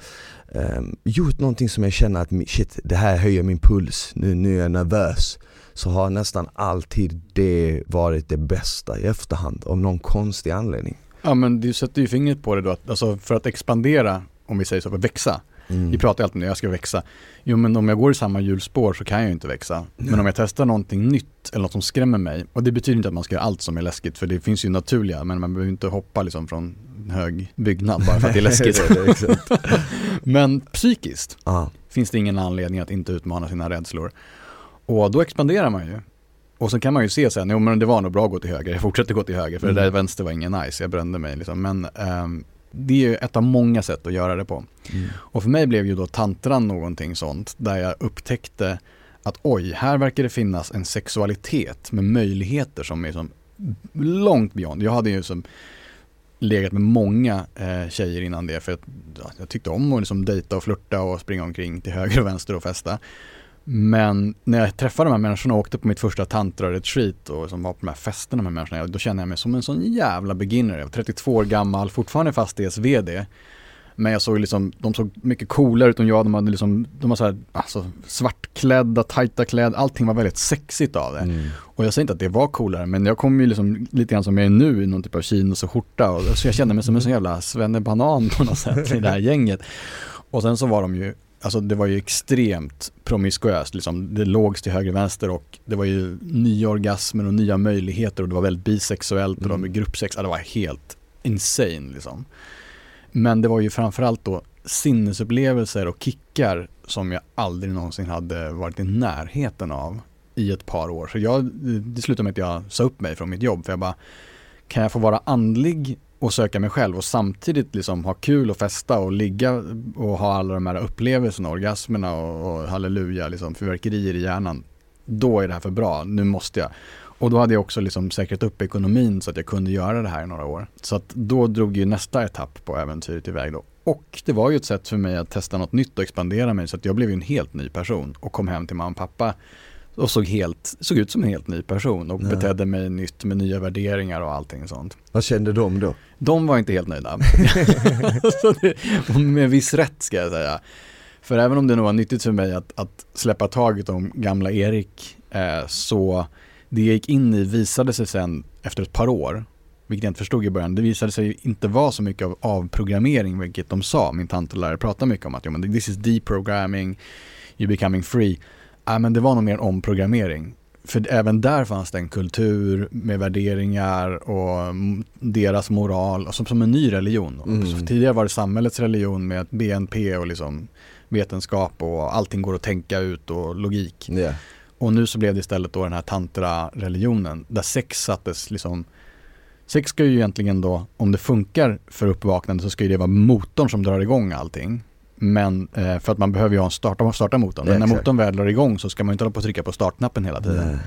ehm, gjort någonting som jag känner att shit, det här höjer min puls, nu, nu är jag nervös. Så har nästan alltid det varit det bästa i efterhand, av någon konstig anledning. Ja men du sätter ju fingret på det då, att, alltså för att expandera, om vi säger så, för att växa, Mm. Vi pratar alltid om det, jag ska växa. Jo men om jag går i samma hjulspår så kan jag ju inte växa. Men om jag testar någonting nytt eller något som skrämmer mig. Och det betyder inte att man ska göra allt som är läskigt för det finns ju naturliga men man behöver inte hoppa liksom från hög byggnad bara för att det är läskigt. men psykiskt ah. finns det ingen anledning att inte utmana sina rädslor. Och då expanderar man ju. Och så kan man ju se sen, jo men det var nog bra att gå till höger, jag fortsätter gå till höger för mm. det där vänster var ingen nice, jag brände mig liksom. Men um, det är ju ett av många sätt att göra det på. Mm. Och för mig blev ju då tantran någonting sånt där jag upptäckte att oj, här verkar det finnas en sexualitet med möjligheter som är som långt beyond. Jag hade ju som legat med många eh, tjejer innan det för att ja, jag tyckte om att liksom dejta och flirta och springa omkring till höger och vänster och festa. Men när jag träffade de här människorna och åkte på mitt första tantra-retreat och som var på de här festerna med människorna, då kände jag mig som en sån jävla beginner. Jag var 32 år gammal, fortfarande fastighets-VD. Men jag såg liksom, de såg mycket coolare ut än jag, de hade liksom, de var så här, alltså svartklädda, tajta kläder, allting var väldigt sexigt av det. Mm. Och jag säger inte att det var coolare, men jag kom ju liksom lite grann som jag är nu i någon typ av chinos och skjorta. Och, så jag kände mig som en sån jävla svennebanan på något sätt i det här gänget. Och sen så var de ju Alltså det var ju extremt promiskuöst, liksom. det lågs till höger och vänster och det var ju nya orgasmer och nya möjligheter och det var väldigt bisexuellt och mm. gruppsex, det var helt insane liksom. Men det var ju framförallt då sinnesupplevelser och kickar som jag aldrig någonsin hade varit i närheten av i ett par år. Så jag, det slutade med att jag sa upp mig från mitt jobb för jag bara, kan jag få vara andlig och söka mig själv och samtidigt liksom ha kul och festa och ligga och ha alla de här upplevelserna, orgasmerna och, och halleluja, liksom fyrverkerier i hjärnan. Då är det här för bra, nu måste jag. Och då hade jag också liksom säkrat upp ekonomin så att jag kunde göra det här i några år. Så att då drog ju nästa etapp på äventyret iväg då. Och det var ju ett sätt för mig att testa något nytt och expandera mig så att jag blev ju en helt ny person och kom hem till mamma och pappa och såg, helt, såg ut som en helt ny person och Nej. betedde mig nytt med nya värderingar och allting sånt. Vad kände de då? De var inte helt nöjda. det, med viss rätt ska jag säga. För även om det nog var nyttigt för mig att, att släppa taget om gamla Erik eh, så det jag gick in i visade sig sen efter ett par år, vilket jag inte förstod i början, det visade sig inte vara så mycket av avprogrammering, vilket de sa, min tant och lärare pratade mycket om att men this is deprogramming, you're becoming free. Ja, men det var nog mer omprogrammering. För även där fanns det en kultur med värderingar och deras moral, som, som en ny religion. Mm. Tidigare var det samhällets religion med BNP och liksom vetenskap och allting går att tänka ut och logik. Yeah. Och nu så blev det istället då den här tantra-religionen där sex sattes liksom Sex ska ju egentligen då, om det funkar för uppvaknande så ska ju det vara motorn som drar igång allting. Men eh, för att man behöver ju ha en starta, starta motorn. Men när motorn väl drar igång så ska man inte hålla på att trycka på startknappen hela tiden. Nej.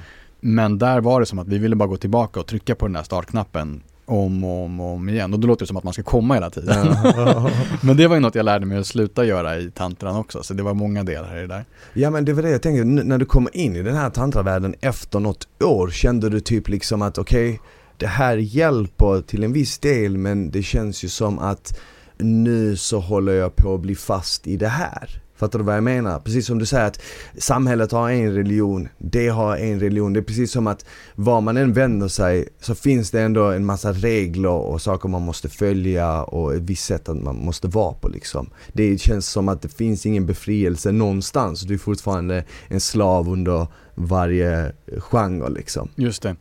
Men där var det som att vi ville bara gå tillbaka och trycka på den här startknappen om och om och om igen. Och då låter det som att man ska komma hela tiden. Ja. men det var ju något jag lärde mig att sluta göra i tantran också. Så det var många delar i det där. Ja men det var det jag tänkte, när du kommer in i den här tantravärlden efter något år, kände du typ liksom att okej, okay, det här hjälper till en viss del men det känns ju som att nu så håller jag på att bli fast i det här. Fattar du vad jag menar? Precis som du säger att samhället har en religion, det har en religion. Det är precis som att var man än vänder sig så finns det ändå en massa regler och saker man måste följa och ett visst sätt att man måste vara på liksom. Det känns som att det finns ingen befrielse någonstans. Du är fortfarande en slav under varje genre liksom. Just det.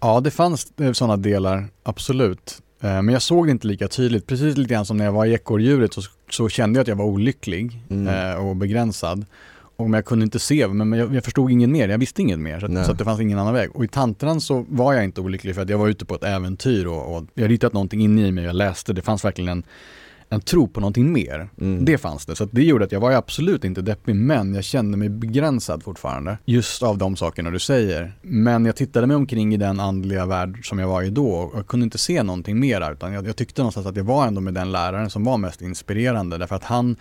Ja, det fanns eh, sådana delar, absolut. Eh, men jag såg det inte lika tydligt, precis lite grann som när jag var i ekorrdjuret så, så kände jag att jag var olycklig mm. Eh, och begränsad. Och jag kunde inte se, men jag, jag förstod inget mer, jag visste inget mer. Så, att, så att det fanns ingen annan väg. Och i tantran så var jag inte olycklig för att jag var ute på ett äventyr och, och jag ritat någonting in i mig, jag läste, det fanns verkligen en en tro på någonting mer. Mm. Det fanns det. Så det gjorde att jag var absolut inte deppig men jag kände mig begränsad fortfarande. Just av de sakerna du säger. Men jag tittade mig omkring i den andliga värld som jag var i då och jag kunde inte se någonting mer utan jag, jag tyckte någonstans att jag var ändå med den läraren som var mest inspirerande därför att han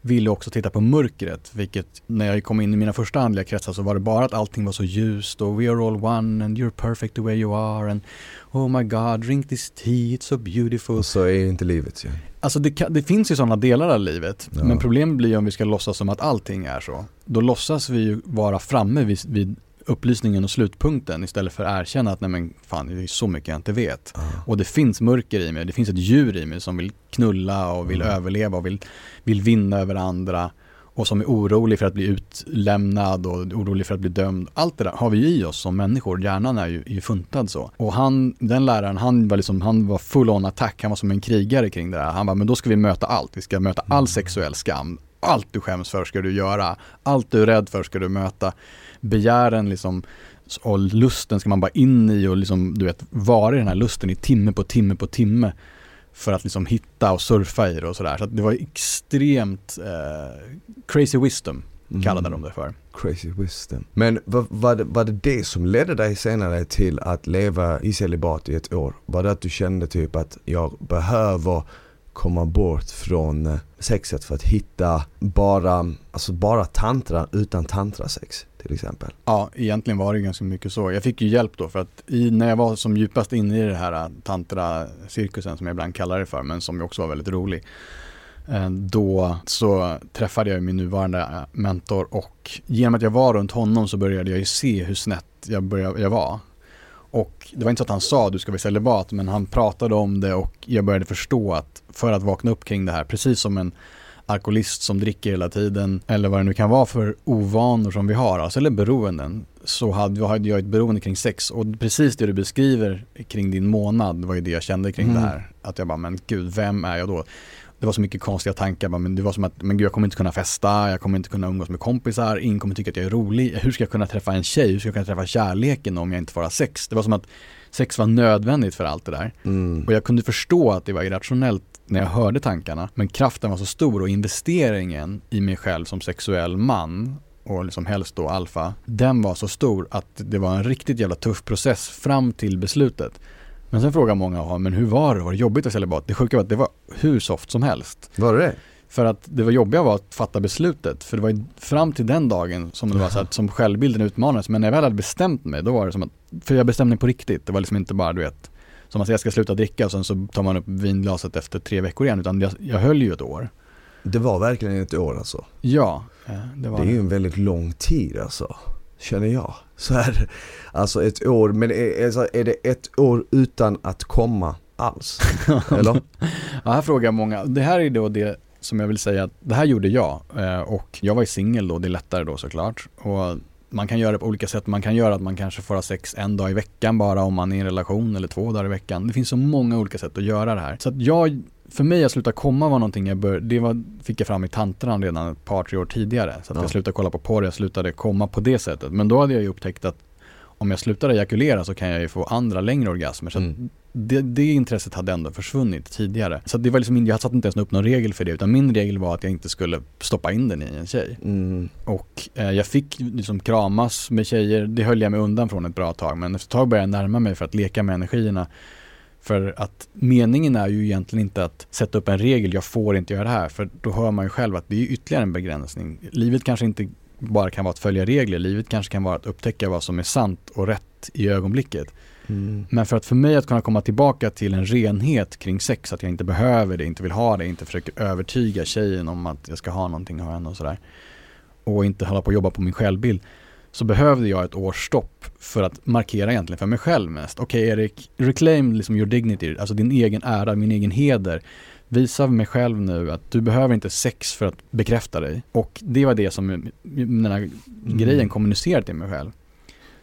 ville också titta på mörkret, vilket när jag kom in i mina första andliga kretsar så var det bara att allting var så ljust och we are all one and you're perfect the way you are and oh my god, drink this tea, it's so beautiful. Och så är inte livet ju. Ja. Alltså det, det, finns ju sådana delar av livet, ja. men problemet blir om vi ska låtsas som att allting är så. Då låtsas vi ju vara framme vid, vid upplysningen och slutpunkten istället för att erkänna att nej men fan det är så mycket jag inte vet. Ah. Och det finns mörker i mig, det finns ett djur i mig som vill knulla och vill Mm. överleva och vill, vill vinna över andra och som är orolig för att bli utlämnad och orolig för att bli dömd. Allt det där har vi i oss som människor, hjärnan är ju, är ju funtad så. Och han, den läraren, han var liksom, han var full on attack, han var som en krigare kring det där. Han bara, men då ska vi möta allt, vi ska möta all sexuell skam. Allt du skäms för ska du göra, allt du är rädd för ska du möta. Begären liksom, och lusten ska man bara in i och liksom, du vet, vara i den här lusten i timme på timme på timme för att liksom hitta och surfa i det och sådär. Så att det var extremt eh, crazy wisdom kallade de det för. Crazy wisdom. Men var, var, det, var det det som ledde dig senare till att leva i celibat i ett år? Var det att du kände typ att jag behöver komma bort från eh, sexet för att hitta bara, alltså bara tantra utan tantrasex till exempel? Ja, egentligen var det ganska mycket så. Jag fick ju hjälp då för att i, när jag var som djupast inne i det här äh, tantra-cirkusen som jag ibland kallar det för, men som ju också var väldigt rolig. Eh, då så träffade jag min nuvarande äh, mentor och genom att jag var runt honom så började jag ju se hur snett jag, började, jag var. Och det var inte så att han sa du ska bli celibat men han pratade om det och jag började förstå att för att vakna upp kring det här, precis som en alkoholist som dricker hela tiden eller vad det nu kan vara för ovanor som vi har, alltså, eller beroenden, så hade, hade jag ett beroende kring sex och precis det du beskriver kring din månad var ju det jag kände kring Mm. det här. Att jag bara, men gud, vem är jag då? Det var så mycket konstiga tankar, bara, men det var som att, men gud jag kommer inte kunna festa, jag kommer inte kunna umgås med kompisar, ingen kommer tycka att jag är rolig. Hur ska jag kunna träffa en tjej? Hur ska jag kunna träffa kärleken om jag inte får ha sex? Det var som att sex var nödvändigt för allt det där. Mm. Och jag kunde förstå att det var irrationellt när jag hörde tankarna. Men kraften var så stor och investeringen i mig själv som sexuell man och liksom helst då alfa, den var så stor att det var en riktigt jävla tuff process fram till beslutet. Men sen frågar många, ja, men hur var det? Var det jobbigt att celibat? Det sjuka var att det var hur soft som helst. Var det? För att det var jobbiga var att fatta beslutet. För det var fram till den dagen som det var så att som självbilden utmanades. Men när jag väl hade bestämt mig, då var det som att, för jag bestämde mig på riktigt. Det var liksom inte bara du vet, som att säga jag ska sluta dricka och sen så tar man upp vinglaset efter tre veckor igen. Utan jag, jag höll ju ett år. Det var verkligen ett år alltså. Ja, eh, det var Det är ju en väldigt lång tid alltså, känner jag. Så här, alltså ett år, men är, är det ett år utan att komma alls? Eller? Ja, här frågar många. Det här är då det som jag vill säga att det här gjorde jag eh, och jag var ju singel då, det är lättare då såklart. Och man kan göra det på olika sätt. Man kan göra att man kanske får ha sex en dag i veckan bara om man är i en relation eller två dagar i veckan. Det finns så många olika sätt att göra det här. Så att jag, för mig att sluta komma var någonting jag bör, det var, fick jag fram i tantran redan ett par, tre år tidigare. Så att Ja. jag slutade kolla på porr, jag slutade komma på det sättet. Men då hade jag ju upptäckt att om jag slutar ejakulera så kan jag ju få andra längre orgasmer. Så Mm. Det, det intresset hade ändå försvunnit tidigare. Så det var liksom, jag satte inte ens upp någon regel för det, utan min regel var att jag inte skulle stoppa in den i en tjej. Mm. Och eh, jag fick liksom kramas med tjejer, det höll jag mig undan från ett bra tag, men efter ett tag började jag närma mig för att leka med energierna. För att meningen är ju egentligen inte att sätta upp en regel, jag får inte göra det här, för då hör man ju själv att det är ytterligare en begränsning. Livet kanske inte bara kan vara att följa regler, livet kanske kan vara att upptäcka vad som är sant och rätt i ögonblicket. Mm. Men för att för mig att kunna komma tillbaka till en renhet kring sex, att jag inte behöver det, inte vill ha det, inte försöker övertyga tjejen om att jag ska ha någonting av henne och sådär. Och inte hålla på och jobba på min självbild. Så behövde jag ett års stopp för att markera egentligen för mig själv mest. Okej Erik, reclaim liksom your dignity, alltså din egen ära, min egen heder. Visa mig själv nu att du behöver inte sex för att bekräfta dig. Och det var det som den här grejen kommunicerade till mig själv.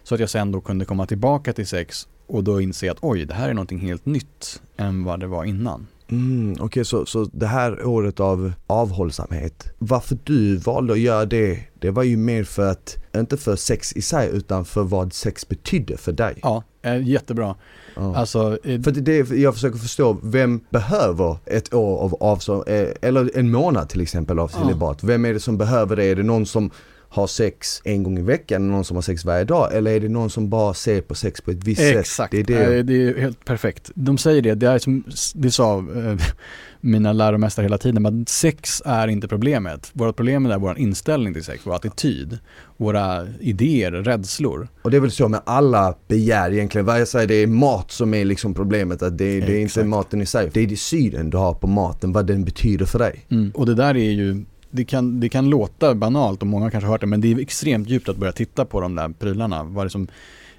Så att jag sen då kunde komma tillbaka till sex och då inse att oj, det här är någonting helt nytt än vad det var innan. Mm, Okej, så, så det här året av avhållsamhet, varför du valde att göra det, det var ju mer för att, inte för sex i sig, utan för vad sex betydde för dig. Ja, eh, jättebra. Ja. Alltså, eh, För det, det, jag försöker förstå, vem behöver ett år av avhållsamhet, eller en månad till exempel av Ja. celibat? Vem är det som behöver det? Är det någon som har sex en gång i veckan, någon som har sex varje dag? Eller är det någon som bara ser på sex på ett visst Exakt, sätt? Det är det. Eh, det är helt perfekt. De säger det, det är som, det sa eh, mina läromästare hela tiden, att sex är inte problemet. Vårt problem är vår inställning till sex, vår attityd, våra idéer, rädslor. Och det är väl så med alla begär egentligen. Vad jag säger, det är mat som är liksom problemet. Att det, det är inte Exakt. maten i sig. Det är det synen du har på maten, vad den betyder för dig. Och det där är ju det, kan, det kan låta banalt och många kanske har hört det men det är extremt djupt att börja titta på de där prylarna. Vad det, som,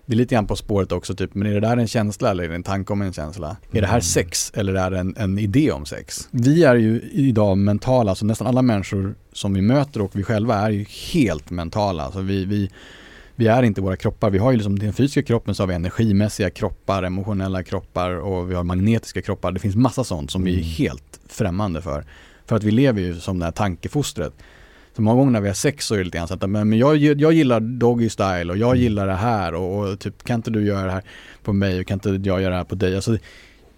det är lite grann på spåret också, typ, men är det där en känsla eller är det en tanke om en känsla? Mm. Är det här mm. sex eller är det en, en idé om sex? Vi är ju idag mentala, alltså nästan alla människor som vi möter och vi själva är ju helt mentala. Alltså vi, vi vi är inte våra kroppar. Vi har ju liksom den fysiska kroppen så har vi energimässiga kroppar, emotionella kroppar och vi har magnetiska kroppar. Det finns massa sånt som vi är mm. helt främmande för. För att vi lever ju som det här tankefostret. Så många gånger när vi har sex så är det lite grann så att men jag, jag gillar doggy style och jag mm. gillar det här och, och, typ kan inte du göra det här på mig och kan inte jag göra det här på dig. Alltså,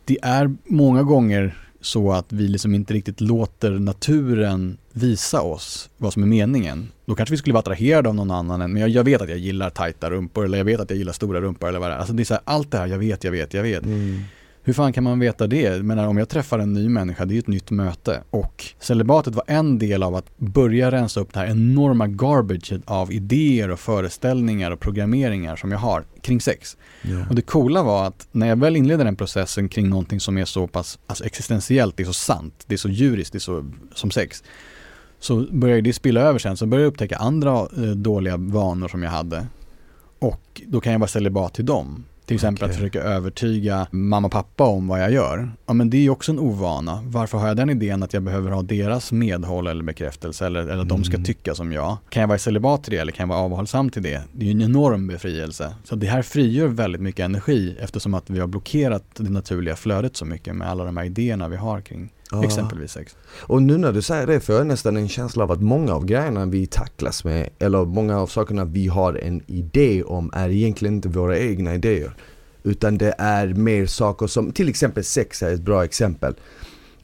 det är många gånger så att vi liksom inte riktigt låter naturen visa oss vad som är meningen. Då kanske vi skulle vara attraherade av någon annan än, men jag, jag, vet att jag gillar tajta rumpor eller jag vet att jag gillar stora rumpor eller vad det är. Alltså det är här, allt det här, jag vet, jag vet, jag vet. Mm. Hur fan kan man veta det? Men om jag träffar en ny människa, det är ju ett nytt möte. Och celibatet var en del av att börja rensa upp det här enorma garbage av idéer och föreställningar och programmeringar som jag har kring sex. Yeah. Och det coola var att när jag väl inledde den processen kring någonting som är så pass alltså existentiellt, det är så sant, det är så djuriskt, det är så som sex. Så började det spilla över sen, så började jag upptäcka andra eh, dåliga vanor som jag hade. Och då kan jag vara celibat till dem. Till exempel okay. att försöka övertyga mamma och pappa om vad jag gör. Ja men det är ju också en ovana. Varför har jag den idén att jag behöver ha deras medhåll eller bekräftelse eller, eller att mm. de ska mm. tycka som jag? Kan jag vara celibat till det eller kan jag vara avhållsam till det? Det är ju en enorm befrielse. Så det här frigör väldigt mycket energi eftersom att vi har blockerat det naturliga flödet så mycket med alla de här idéerna vi har kring Ja. Exempelvis sex. Och nu när du säger det får jag nästan en känsla av att många av grejerna vi tacklas med, eller många av sakerna vi har en idé om är egentligen inte våra egna idéer. Utan det är mer saker som, till exempel sex är ett bra exempel.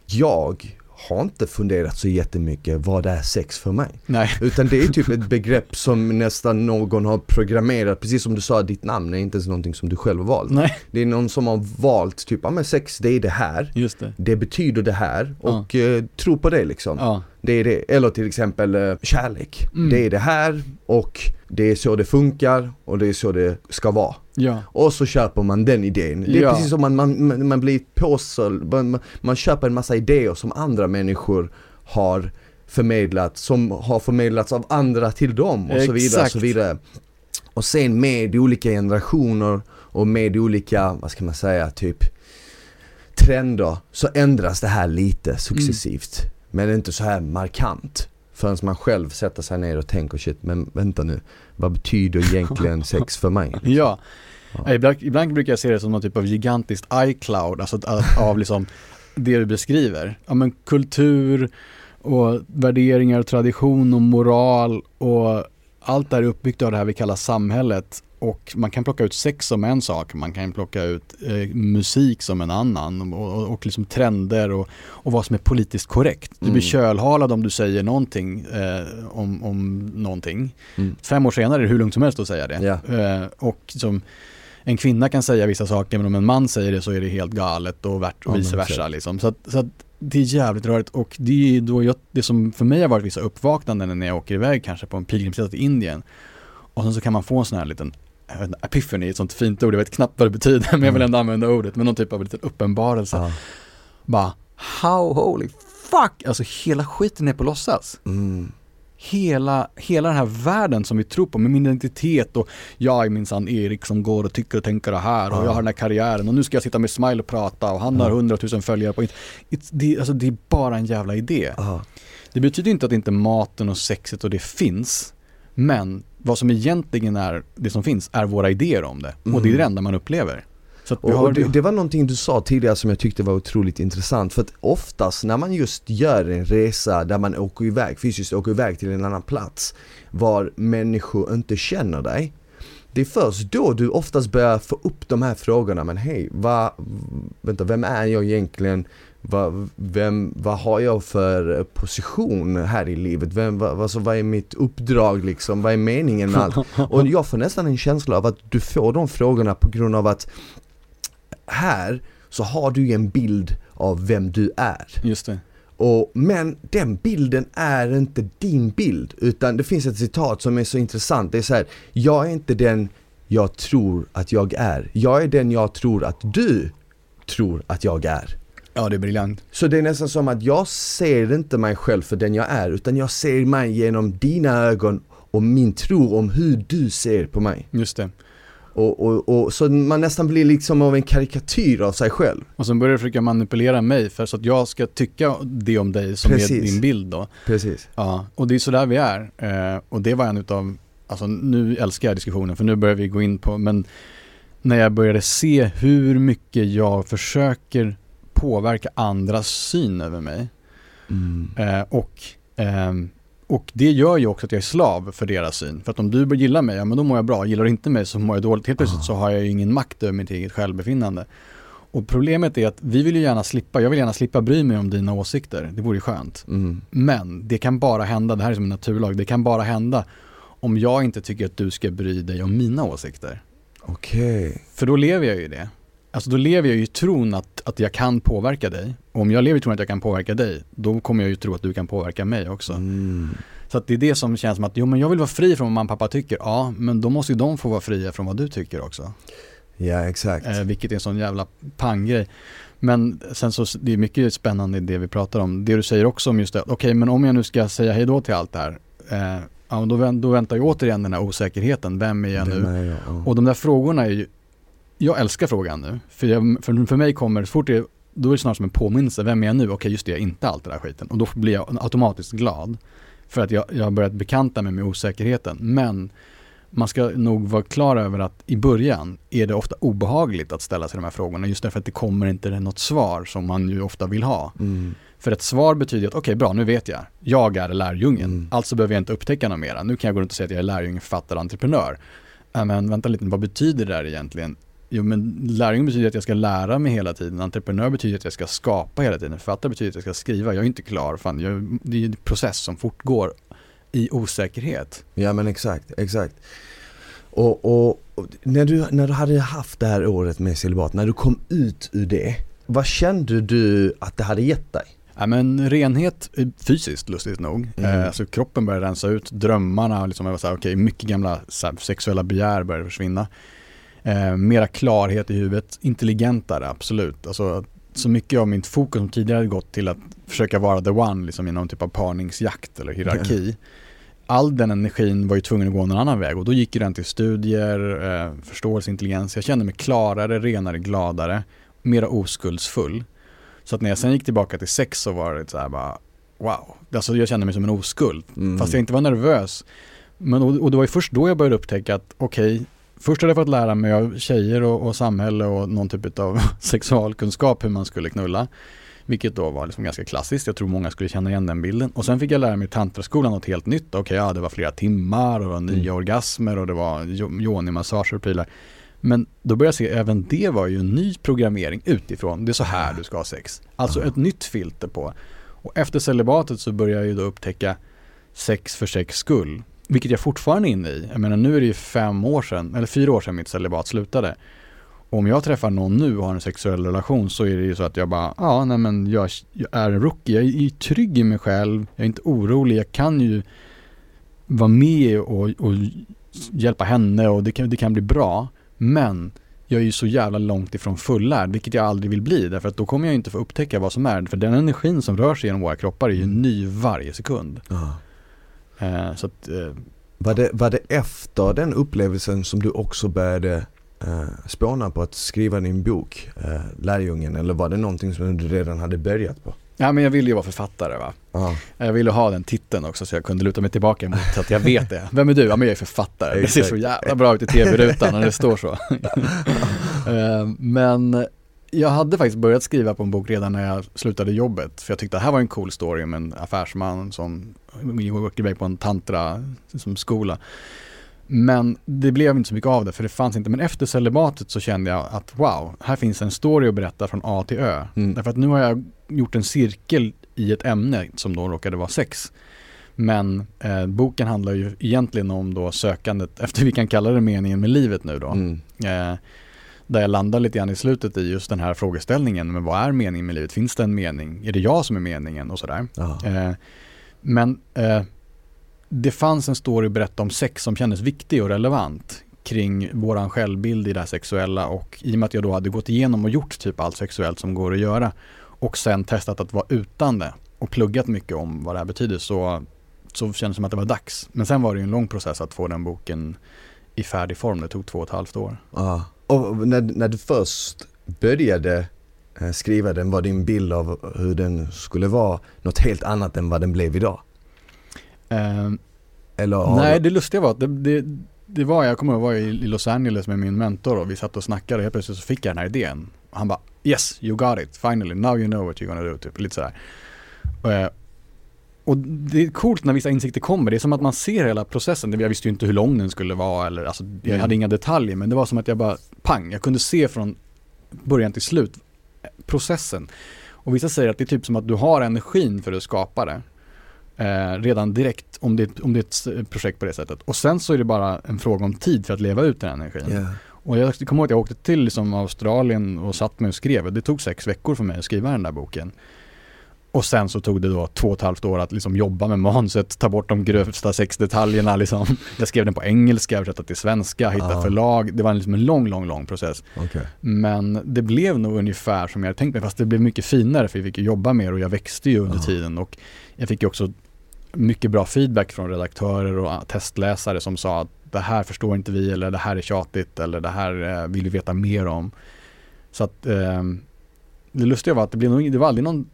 Jag har inte funderat så jättemycket vad är sex för mig. Nej. Utan det är typ ett begrepp som nästan någon har programmerat, precis som du sa, ditt namn är inte ens någonting som du själv har valt. Nej. Det är någon som har valt typ, ja men sex det är det här, Just det. det betyder det här och ja. eh, tro på det liksom. Ja. Det är det, eller till exempel eh, kärlek. Mm. Det är det här och det är så det funkar och det är så det ska vara. Ja. Och så köper man den idén. Det är ja. precis som man, man, man blir påsåld, man, man köper en massa idéer som andra människor har förmedlat, som har förmedlats av andra till dem och så vidare. Och så vidare. Och sen med olika generationer och med olika, vad ska man säga, typ trender så ändras det här lite successivt. Mm. Men inte så här markant. Förrän man själv sätter sig ner och tänker shit, men vänta nu. Vad betyder egentligen sex för mig? Ja. ja. Ibland, ibland, brukar jag se det som någon typ av gigantiskt iCloud, alltså av liksom det du beskriver. Ja men kultur och värderingar, tradition och moral och allt det här är uppbyggt av det här vi kallar samhället och man kan plocka ut sex som en sak, man kan plocka ut eh, musik som en annan och, och, liksom trender och, och, vad som är politiskt korrekt. Du blir mm. kölhalad om du säger någonting eh, om, om någonting. Mm. Fem år senare är det hur lugnt som helst att säga det. Yeah. Eh, och som en kvinna kan säga vissa saker men om en man säger det så är det helt galet och, värt, och vice versa. Liksom. Så, att, så att det är jävligt rörigt och det är då jag, det som för mig har varit vissa uppvaknanden när jag åker iväg kanske på en pilgrimsresa till Indien. Och sen så kan man få en sån här liten inte, epiphany är ett sånt fint ord, jag vet knappt vad det betyder men jag vill mm. ändå använda ordet, men någon typ av liten uppenbarelse. Ja. Bara, how holy fuck, alltså hela skiten är på låtsas. Mm. Hela, hela den här världen som vi tror på med min identitet och jag är minsann Erik som går och tycker och tänker det här och ja. jag har den här karriären och nu ska jag sitta med Smile och prata och han ja. har hundratusen följare på internet. Det, alltså, det är bara en jävla idé. Ja. Det betyder inte att inte maten och sexet och det finns, men vad som egentligen är det som finns är våra idéer om det. Mm. Och det är det mm. enda man upplever. och, det, det, var någonting du sa tidigare som jag tyckte var otroligt intressant. För att oftast när man just gör en resa där man åker iväg, fysiskt åker iväg till en annan plats var människor inte känner dig. Det är först då du oftast börjar få upp de här frågorna, men hej, vad, vänta, vem är jag egentligen? Vad, vem, vad har jag för position här i livet? Vem, vad, alltså, vad är mitt uppdrag liksom? Vad är meningen med allt? Och jag får nästan en känsla av att du får de frågorna på grund av att här så har du en bild av vem du är. Just det. Och, men den bilden är inte din bild utan det finns ett citat som är så intressant. Det är så här, jag är inte den jag tror att jag är. Jag är den jag tror att du tror att jag är. Ja, det är briljant. Så det är nästan som att jag ser inte mig själv för den jag är, utan jag ser mig genom dina ögon och min tro om hur du ser på mig. Just det. Och, och, och, så man nästan blir liksom av en karikatyr av sig själv. Och sen börjar du försöka manipulera mig för så att jag ska tycka det om dig som Precis. är din bild då. Precis. Ja, och det är sådär vi är. Eh, och det var en utav, alltså nu älskar jag diskussionen för nu börjar vi gå in på, men när jag började se hur mycket jag försöker påverka andras syn över mig. Mm. Eh, och, ehm, och det gör ju också att jag är slav för deras syn. För att om du gillar mig, ja men då mår jag bra. Gillar du inte mig så mår jag dåligt. Helt plötsligt Ah. så har jag ju ingen makt över mitt eget självbefinnande. Och problemet är att vi vill ju gärna slippa, jag vill gärna slippa bry mig om dina åsikter. Det vore ju skönt. Mm. Men det kan bara hända, det här är som en naturlag, det kan bara hända om jag inte tycker att du ska bry dig om mina åsikter. Okej. För då lever jag ju i det. Alltså då lever jag ju i tron att, att jag kan påverka dig. Och om jag lever i tron att jag kan påverka dig, då kommer jag ju tro att du kan påverka mig också. Mm. Så att det är det som känns som att, jo men jag vill vara fri från vad mamma och pappa tycker. Ja, men då måste ju de få vara fria från vad du tycker också. Ja, exakt. Eh, vilket är en sån jävla panggrej. Men sen så, det är mycket spännande i det vi pratar om. Det du säger också om just det, okej men om jag nu ska säga hej då till allt det här. Eh, ja, då, då väntar ju återigen den här osäkerheten. Vem är jag nu? med jag, ja. Och de där frågorna är ju, jag älskar frågan nu. För, jag, för, för mig kommer, så fort det, då är det snarare som en påminnelse, vem är jag nu? Okej just det, jag är inte allt det där skiten. Och då blir jag automatiskt glad. För att jag, jag har börjat bekanta mig med osäkerheten. Men man ska nog vara klar över att i början är det ofta obehagligt att ställa sig de här frågorna. Just därför att det kommer inte något svar som man ju ofta vill ha. Mm. För ett svar betyder att okej bra, nu vet jag. Jag är lärjungen. Mm. Alltså behöver jag inte upptäcka något mera. Nu kan jag gå runt och säga att jag är lärjunge, författare, entreprenör. Men vänta lite, vad betyder det där egentligen? Jo men lärjunge betyder att jag ska lära mig hela tiden. Entreprenör betyder att jag ska skapa hela tiden. Författare betyder att jag ska skriva. Jag är inte klar. Fan, jag, det är en process som fortgår i osäkerhet. Ja men exakt, exakt. Och, och, och när, du, när du hade haft det här året med celibat, när du kom ut ur det, vad kände du att det hade gett dig? Ja, men renhet eh, fysiskt lustigt nog. Mm. Eh, alltså kroppen börjar rensa ut, drömmarna, liksom, jag var så här, okej, mycket gamla här, sexuella begär börjar försvinna. Eh, mera klarhet i huvudet, intelligentare absolut. Alltså, så mycket av mitt fokus som tidigare hade gått till att försöka vara the one liksom, i någon typ av parningsjakt eller hierarki. All den energin var ju tvungen att gå någon annan väg och då gick ju den till studier, eh, förståelse, intelligens. Jag kände mig klarare, renare, gladare, mera oskuldsfull. Så att när jag sen gick tillbaka till sex så var det så här bara wow. Alltså jag kände mig som en oskuld. Mm. Fast jag inte var nervös. Men, och, och det var ju först då jag började upptäcka att okej, först hade jag fått lära mig av tjejer och, och samhälle och någon typ av sexualkunskap hur man skulle knulla. Vilket då var liksom ganska klassiskt, jag tror många skulle känna igen den bilden. Och sen fick jag lära mig i tantraskolan något helt nytt. Okej, ja det var flera timmar och det var nya Mm. orgasmer och det var yoni-massager och prylar. Men då började jag se, även det var ju en ny programmering utifrån. Det är så här du ska ha sex. Alltså Ja. ett nytt filter på. Och efter celibatet så började jag ju då upptäcka sex för sex skull. Vilket jag fortfarande är inne i. Jag menar nu är det ju fem år sedan, eller fyra år sedan mitt celibat slutade. Och om jag träffar någon nu och har en sexuell relation så är det ju så att jag bara, ja nej men jag, jag är en rookie, jag är ju trygg i mig själv, jag är inte orolig, jag kan ju vara med och, och hjälpa henne och det kan, det kan bli bra. Men jag är ju så jävla långt ifrån fullärd, vilket jag aldrig vill bli. Därför att då kommer jag inte få upptäcka vad som är. För den energin som rör sig genom våra kroppar är ju ny varje sekund. Ja. Eh, så att, eh, Var, det, var det efter den upplevelsen som du också började eh, spåna på att skriva din bok, eh, Lärjungen, eller var det någonting som du redan hade börjat på? ja men jag ville ju vara författare va. Ja, Jag ville ha den titeln också så jag kunde luta mig tillbaka mot att jag vet det. Vem är du? Ja men jag är författare. Det ser så jävla bra ut i tv-rutan när det står så. Men jag hade faktiskt börjat skriva på en bok redan när jag slutade jobbet. För jag tyckte det här var en cool story om en affärsman som åkte iväg på en tantra som skola. Men det blev inte så mycket av det för det fanns inte. Men efter celibatet så kände jag att wow, här finns en story att berätta från A till Ö. Mm. Därför att nu har jag gjort en cirkel i ett ämne som då råkade vara sex. Men eh, boken handlar ju egentligen om då sökandet efter vi kan kalla det meningen med livet nu då. mm. Eh, där jag landar lite grann i slutet i just den här frågeställningen. Men vad är meningen med livet? Finns det en mening? Är det jag som är meningen? Och sådär. Eh, men eh, det fanns en story berätta om sex som kändes viktig och relevant kring våran självbild i det här sexuella och i och med att jag då hade gått igenom och gjort typ allt sexuellt som går att göra och sen testat att vara utan det och pluggat mycket om vad det här betyder så, så kändes det som att det var dags. Men sen var det ju en lång process att få den boken i färdig form. Det tog två och ett halvt år. Ja. Och när, när du först började eh, skriva den var din bild av hur den skulle vara något helt annat än vad den blev idag? Eh, Eller nej, det lustiga var att det, det, det var, jag kommer ihåg, jag var i i Los Angeles med min mentor och vi satt och snackade och helt plötsligt så fick jag den här idén. Och han bara Yes, you got it, finally, now you know what you're gonna do, typ lite sådär. Eh, och det är coolt när vissa insikter kommer, det är som att man ser hela processen. Jag visste ju inte hur lång den skulle vara eller alltså, jag Mm. hade inga detaljer men det var som att jag bara, pang, jag kunde se från början till slut eh, processen. Och vissa säger att det är typ som att du har energin för att skapa det. Eh, redan direkt om det, om det är ett s- projekt på det sättet. Och sen så är det bara en fråga om tid för att leva ut den energin. Ja. Och jag kommer ihåg att jag åkte till liksom Australien och satt mig och skrev. Det tog sex veckor för mig att skriva den där boken. Och sen så tog det då två och ett halvt år att liksom jobba med manuset, ta bort de grövsta sexdetaljerna liksom. Jag skrev den på engelska, översatte till svenska, hitta Ja. förlag. Det var liksom en lång, lång, lång process. Okej. Men det blev nog ungefär som jag hade tänkt mig, fast det blev mycket finare för vi fick jobba mer och jag växte ju under Ja. tiden och jag fick ju också mycket bra feedback från redaktörer och ah, testläsare som sa att det här förstår inte vi eller det här är tjatigt eller det här eh, vill vi veta mer om. Så att eh, det lustiga var att det, blev nog, det var aldrig någon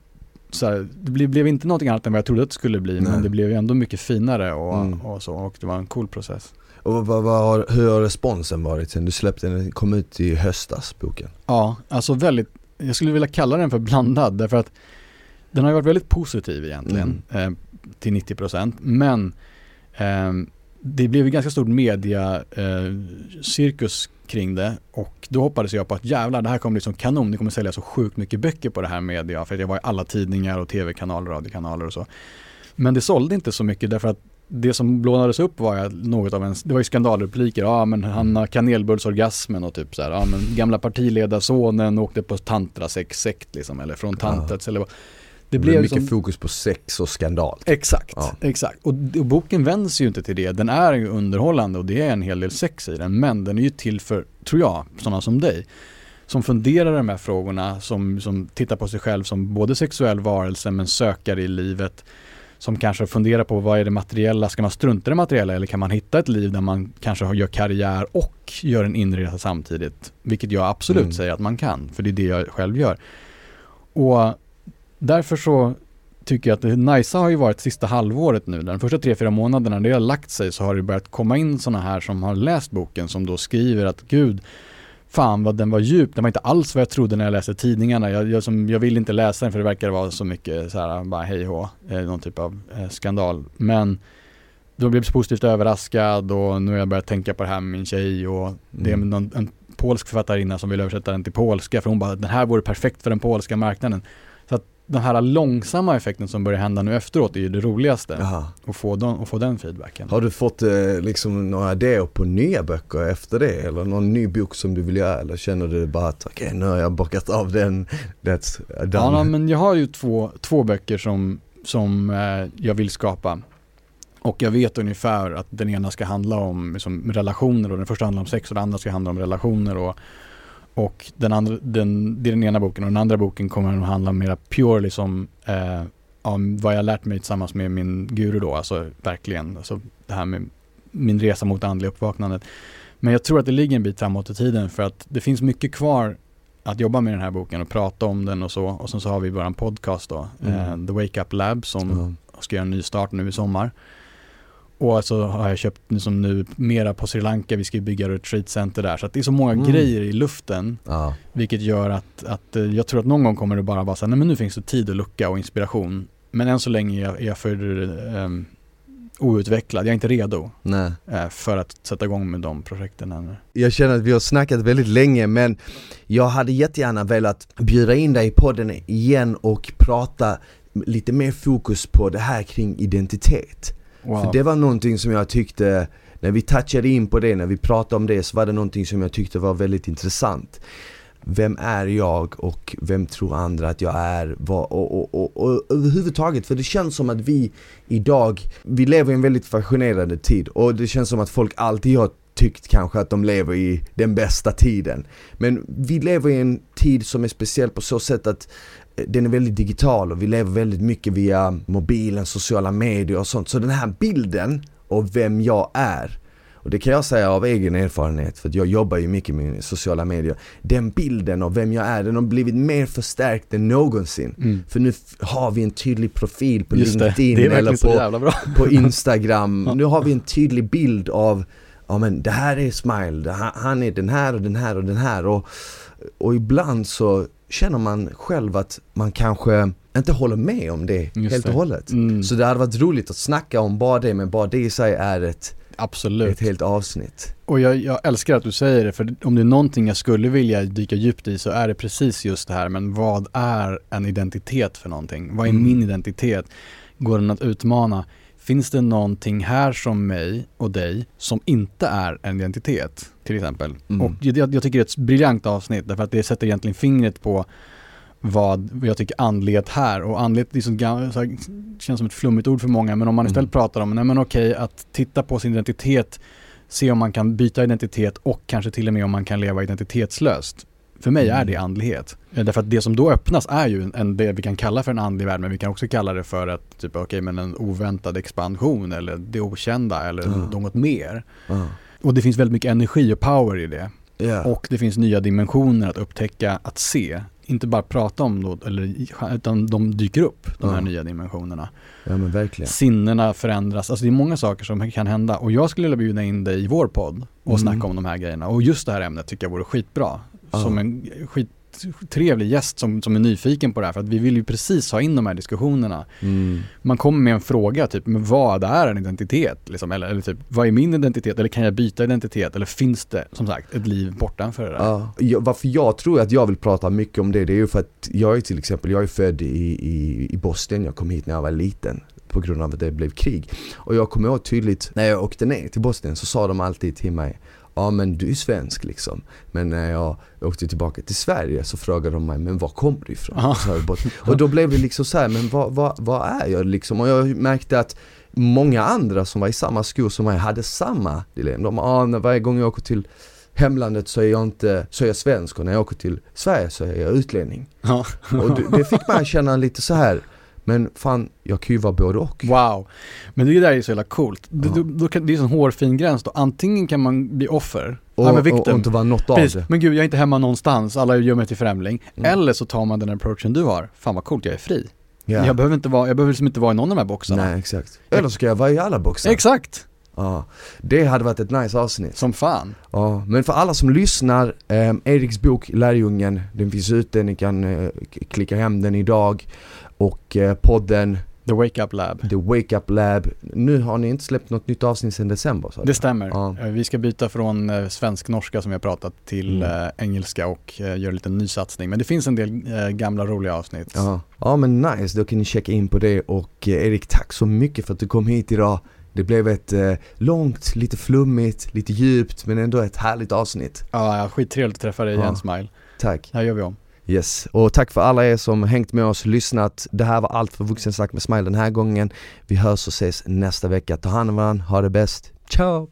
här, det blev, blev inte någonting annat än vad jag trodde att det skulle bli Nej. men det blev ändå mycket finare och, Mm. och så och det var en cool process. Och vad, vad har, hur har responsen varit sen du släppte den, kom ut i höstas boken? Ja, alltså väldigt, jag skulle vilja kalla den för blandad därför att den har varit väldigt positiv egentligen eh, till 90% men eh, det blev ju ganska stort media eh, kring det. Och då hoppades jag på att jävlar det här kommer bli som kanon, det kommer sälja så sjukt mycket böcker på det här media för jag var i alla tidningar och tv-kanaler, radiokanaler och så. Men det sålde inte så mycket därför att det som blånades upp var något av en, det var ju skandalrepliker, ja men han har kanelbullsorgasmen och typ så här, ja men gamla partiledarsonen åkte på tantrasexsekt liksom, eller från tantets eller vad. Det Det blev blev mycket liksom, fokus på sex och skandal. exakt, Ja. exakt. Och, och boken vänds ju inte till det, den är ju underhållande och det är en hel del sex i den, men den är ju till för, tror jag, sådana som dig som funderar de här frågorna, som, som tittar på sig själv som både sexuell varelse men sökare i livet. Som kanske funderar på vad är det materiella, ska man strunta i det materiella eller kan man hitta ett liv där man kanske gör karriär och gör en inre resa samtidigt? Vilket jag absolut Mm. säger att man kan, för det är det jag själv gör. Och därför så tycker jag att det nice har ju varit sista halvåret nu. De första tre, fyra månaderna när det har lagt sig så har det börjat komma in sådana här som har läst boken som då skriver att gud, fan vad den var djup. Den var inte alls vad jag trodde när jag läste tidningarna. Jag, jag, som, jag vill inte läsa den för det verkar vara så mycket så här, bara hej hå, eh, någon typ av eh, skandal. Men då blev jag så positivt överraskad och nu har jag börjat tänka på det här med min tjej och det är Mm. någon, en polsk författarinna som vill översätta den till polska för hon bara, den här vore perfekt för den polska marknaden. Att den här långsamma effekten som börjar hända nu efteråt är ju det roligaste. Och få, den, och få den feedbacken. Har du fått eh, liksom några idéer på nya böcker efter det? Eller någon ny bok som du vill göra? Eller känner du bara att okej nu har jag bockat av den, that's done? Ja, nej, men jag har ju två, två böcker som, som eh, jag vill skapa. Och jag vet ungefär att den ena ska handla om liksom, relationer och den första handlar om sex och den andra ska handla om relationer och, och den andra, den, det är den ena boken och den andra boken kommer att handla mer purely som eh, om vad jag lärt mig tillsammans med min guru då, alltså verkligen, alltså det här med min resa mot andlig uppvaknandet. Men jag tror att det ligger en bit framåt i tiden för att det finns mycket kvar att jobba med den här boken och prata om den och så. Och sen så har vi våran podcast då, Mm. eh, The Wake Up Lab som Ja. ska göra en ny start nu i sommar. Och så har jag köpt nu som nu mera på Sri Lanka, vi ska ju bygga retreat center där. Så det är så många Mm. grejer i luften Ja. vilket gör att, att eh, jag tror att någon gång kommer det bara vara så här, nej men nu finns det tid och lucka och inspiration. Men än så länge är jag, är jag för um, outvecklad, jag är inte redo Nej. eh, för att sätta igång med de projekten ännu. Jag känner att vi har snackat väldigt länge men jag hade jättegärna velat bjuda in dig i podden igen och prata lite mer fokus på det här kring identitet. Wow. För det var någonting som jag tyckte, när vi touchade in på det, när vi pratade om det så var det någonting som jag tyckte var väldigt intressant. Vem är jag och vem tror andra att jag är? Vad, och, och, och, och överhuvudtaget, för det känns som att vi idag, vi lever i en väldigt fascinerande tid och det känns som att folk alltid har tyckt kanske att de lever i den bästa tiden. Men vi lever i en tid som är speciell på så sätt att den är väldigt digital och vi lever väldigt mycket via mobilen, sociala medier och sånt. Så den här bilden av vem jag är och det kan jag säga av egen erfarenhet för att jag jobbar ju mycket med sociala medier. Den bilden av vem jag är, den har blivit mer förstärkt än någonsin. Mm. För nu har vi en tydlig profil på Just det. LinkedIn Det verkligen eller på, på Instagram. Nu har vi en tydlig bild av, ja men det här är Smile, det han är den här och den här och den här. Och, och ibland så känner man själv att man kanske inte håller med om det Just helt och hållet. Mm. Så det hade varit roligt att snacka om bara det, men bara det i sig är ett, Absolut. ett helt avsnitt. Och jag, jag älskar att du säger det, för om det är någonting jag skulle vilja dyka djupt i så är det precis just det här, men vad är en identitet för någonting? Vad är Mm. min identitet? Går den att utmana? Finns det någonting här som mig och dig som inte är en identitet, till exempel? Mm. Och jag, jag tycker det är ett briljant avsnitt, därför att det sätter egentligen fingret på vad jag tycker andlighet här och andlighet är så, här, känns som ett flummigt ord för många men om man istället Mm. pratar om, nej men okej att titta på sin identitet, se om man kan byta identitet och kanske till och med om man kan leva identitetslöst. För mig är Mm. det andlighet. Eh, Därför att det som då öppnas är ju en, en, det vi kan kalla för en andlig värld men vi kan också kalla det för att typ okej men en oväntad expansion eller det okända eller Ja. något mer. Ja. Och det finns väldigt mycket energi och power i det. Ja. Och det finns nya dimensioner att upptäcka, att se. Inte bara prata om då, eller, utan de dyker upp, de här nya dimensionerna. ja men verkligen. Sinnena förändras, alltså det är många saker som kan hända. Och jag skulle vilja bjuda in dig i vår podd och Mm. snacka om de här grejerna. Och just det här ämnet tycker jag vore skitbra. Ja. Som en skittrevlig gäst som, som är nyfiken på det här. För att vi vill ju precis ha in de här diskussionerna. Mm. Man kommer med en fråga, typ, men vad är en identitet? Liksom, eller, eller typ, vad är min identitet? Eller kan jag byta identitet? Eller finns det, som sagt, ett liv bortanför det där? Jag, varför jag tror att jag vill prata mycket om det, det är ju för att jag är till exempel, jag är född i, i, i Boston, jag kom hit när jag var liten på grund av att det blev krig. Och jag kommer ihåg tydligt, när jag åkte ner till Boston så sa de alltid till mig Ja men du är svensk liksom. Men när jag åkte tillbaka till Sverige så frågade de mig, men var kommer du ifrån? Bara- Och då blev det liksom så här, men vad, vad, vad är jag liksom? Och jag märkte att många andra som var i samma skor som mig hade samma dilemma. De, ah, när varje gång jag åker till hemlandet så är jag inte, så är jag svensk och när jag åker till Sverige så är jag utlänning. Ja. Och det, det fick man känna lite så här. Men fan jag kan ju vara både och. Wow. Men det där är så jävla coolt. Det, Ja. då kan, det är en sån hårfin gräns då. Antingen kan man bli offer, Och, ja, men och, och inte vara något av Precis, det. men gud jag är inte hemma någonstans, alla gör mig till främling. Mm. Eller så tar man den approachen du har, fan vad coolt, jag är fri. Ja. Jag behöver inte vara, jag behöver liksom inte vara i någon av de här boxarna. Nej exakt. Eller så ska jag vara i alla boxar. Exakt, Ja. Det hade varit ett nice avsnitt. som fan. Ja, men för alla som lyssnar, eh, Eriks bok Lärjungen, den finns ute, ni kan eh, klicka hem den idag. Och eh, podden The Wake Up Lab. The Wake Up Lab, nu har ni inte släppt något nytt avsnitt sedan december så Det stämmer. Ja. Eh, Vi ska byta från eh, svensk-norska som vi har pratat till Mm. engelska och göra en liten ny satsning. Men det finns en del gamla roliga avsnitt. Ja. ja men nice, då kan ni checka in på det och Erik tack så mycket för att du kom hit idag. Det blev ett eh, långt, lite flummigt, lite djupt men ändå ett härligt avsnitt. Ja, ja, skittrevligt att träffa dig igen Ja. Smile. Tack. Det här gör vi om. Yes, och tack för alla er som hängt med oss, lyssnat. Det här var allt för Vuxensnack med Smile den här gången. Vi hörs och ses nästa vecka. Ta hand om varandra, ha det bäst. Ciao!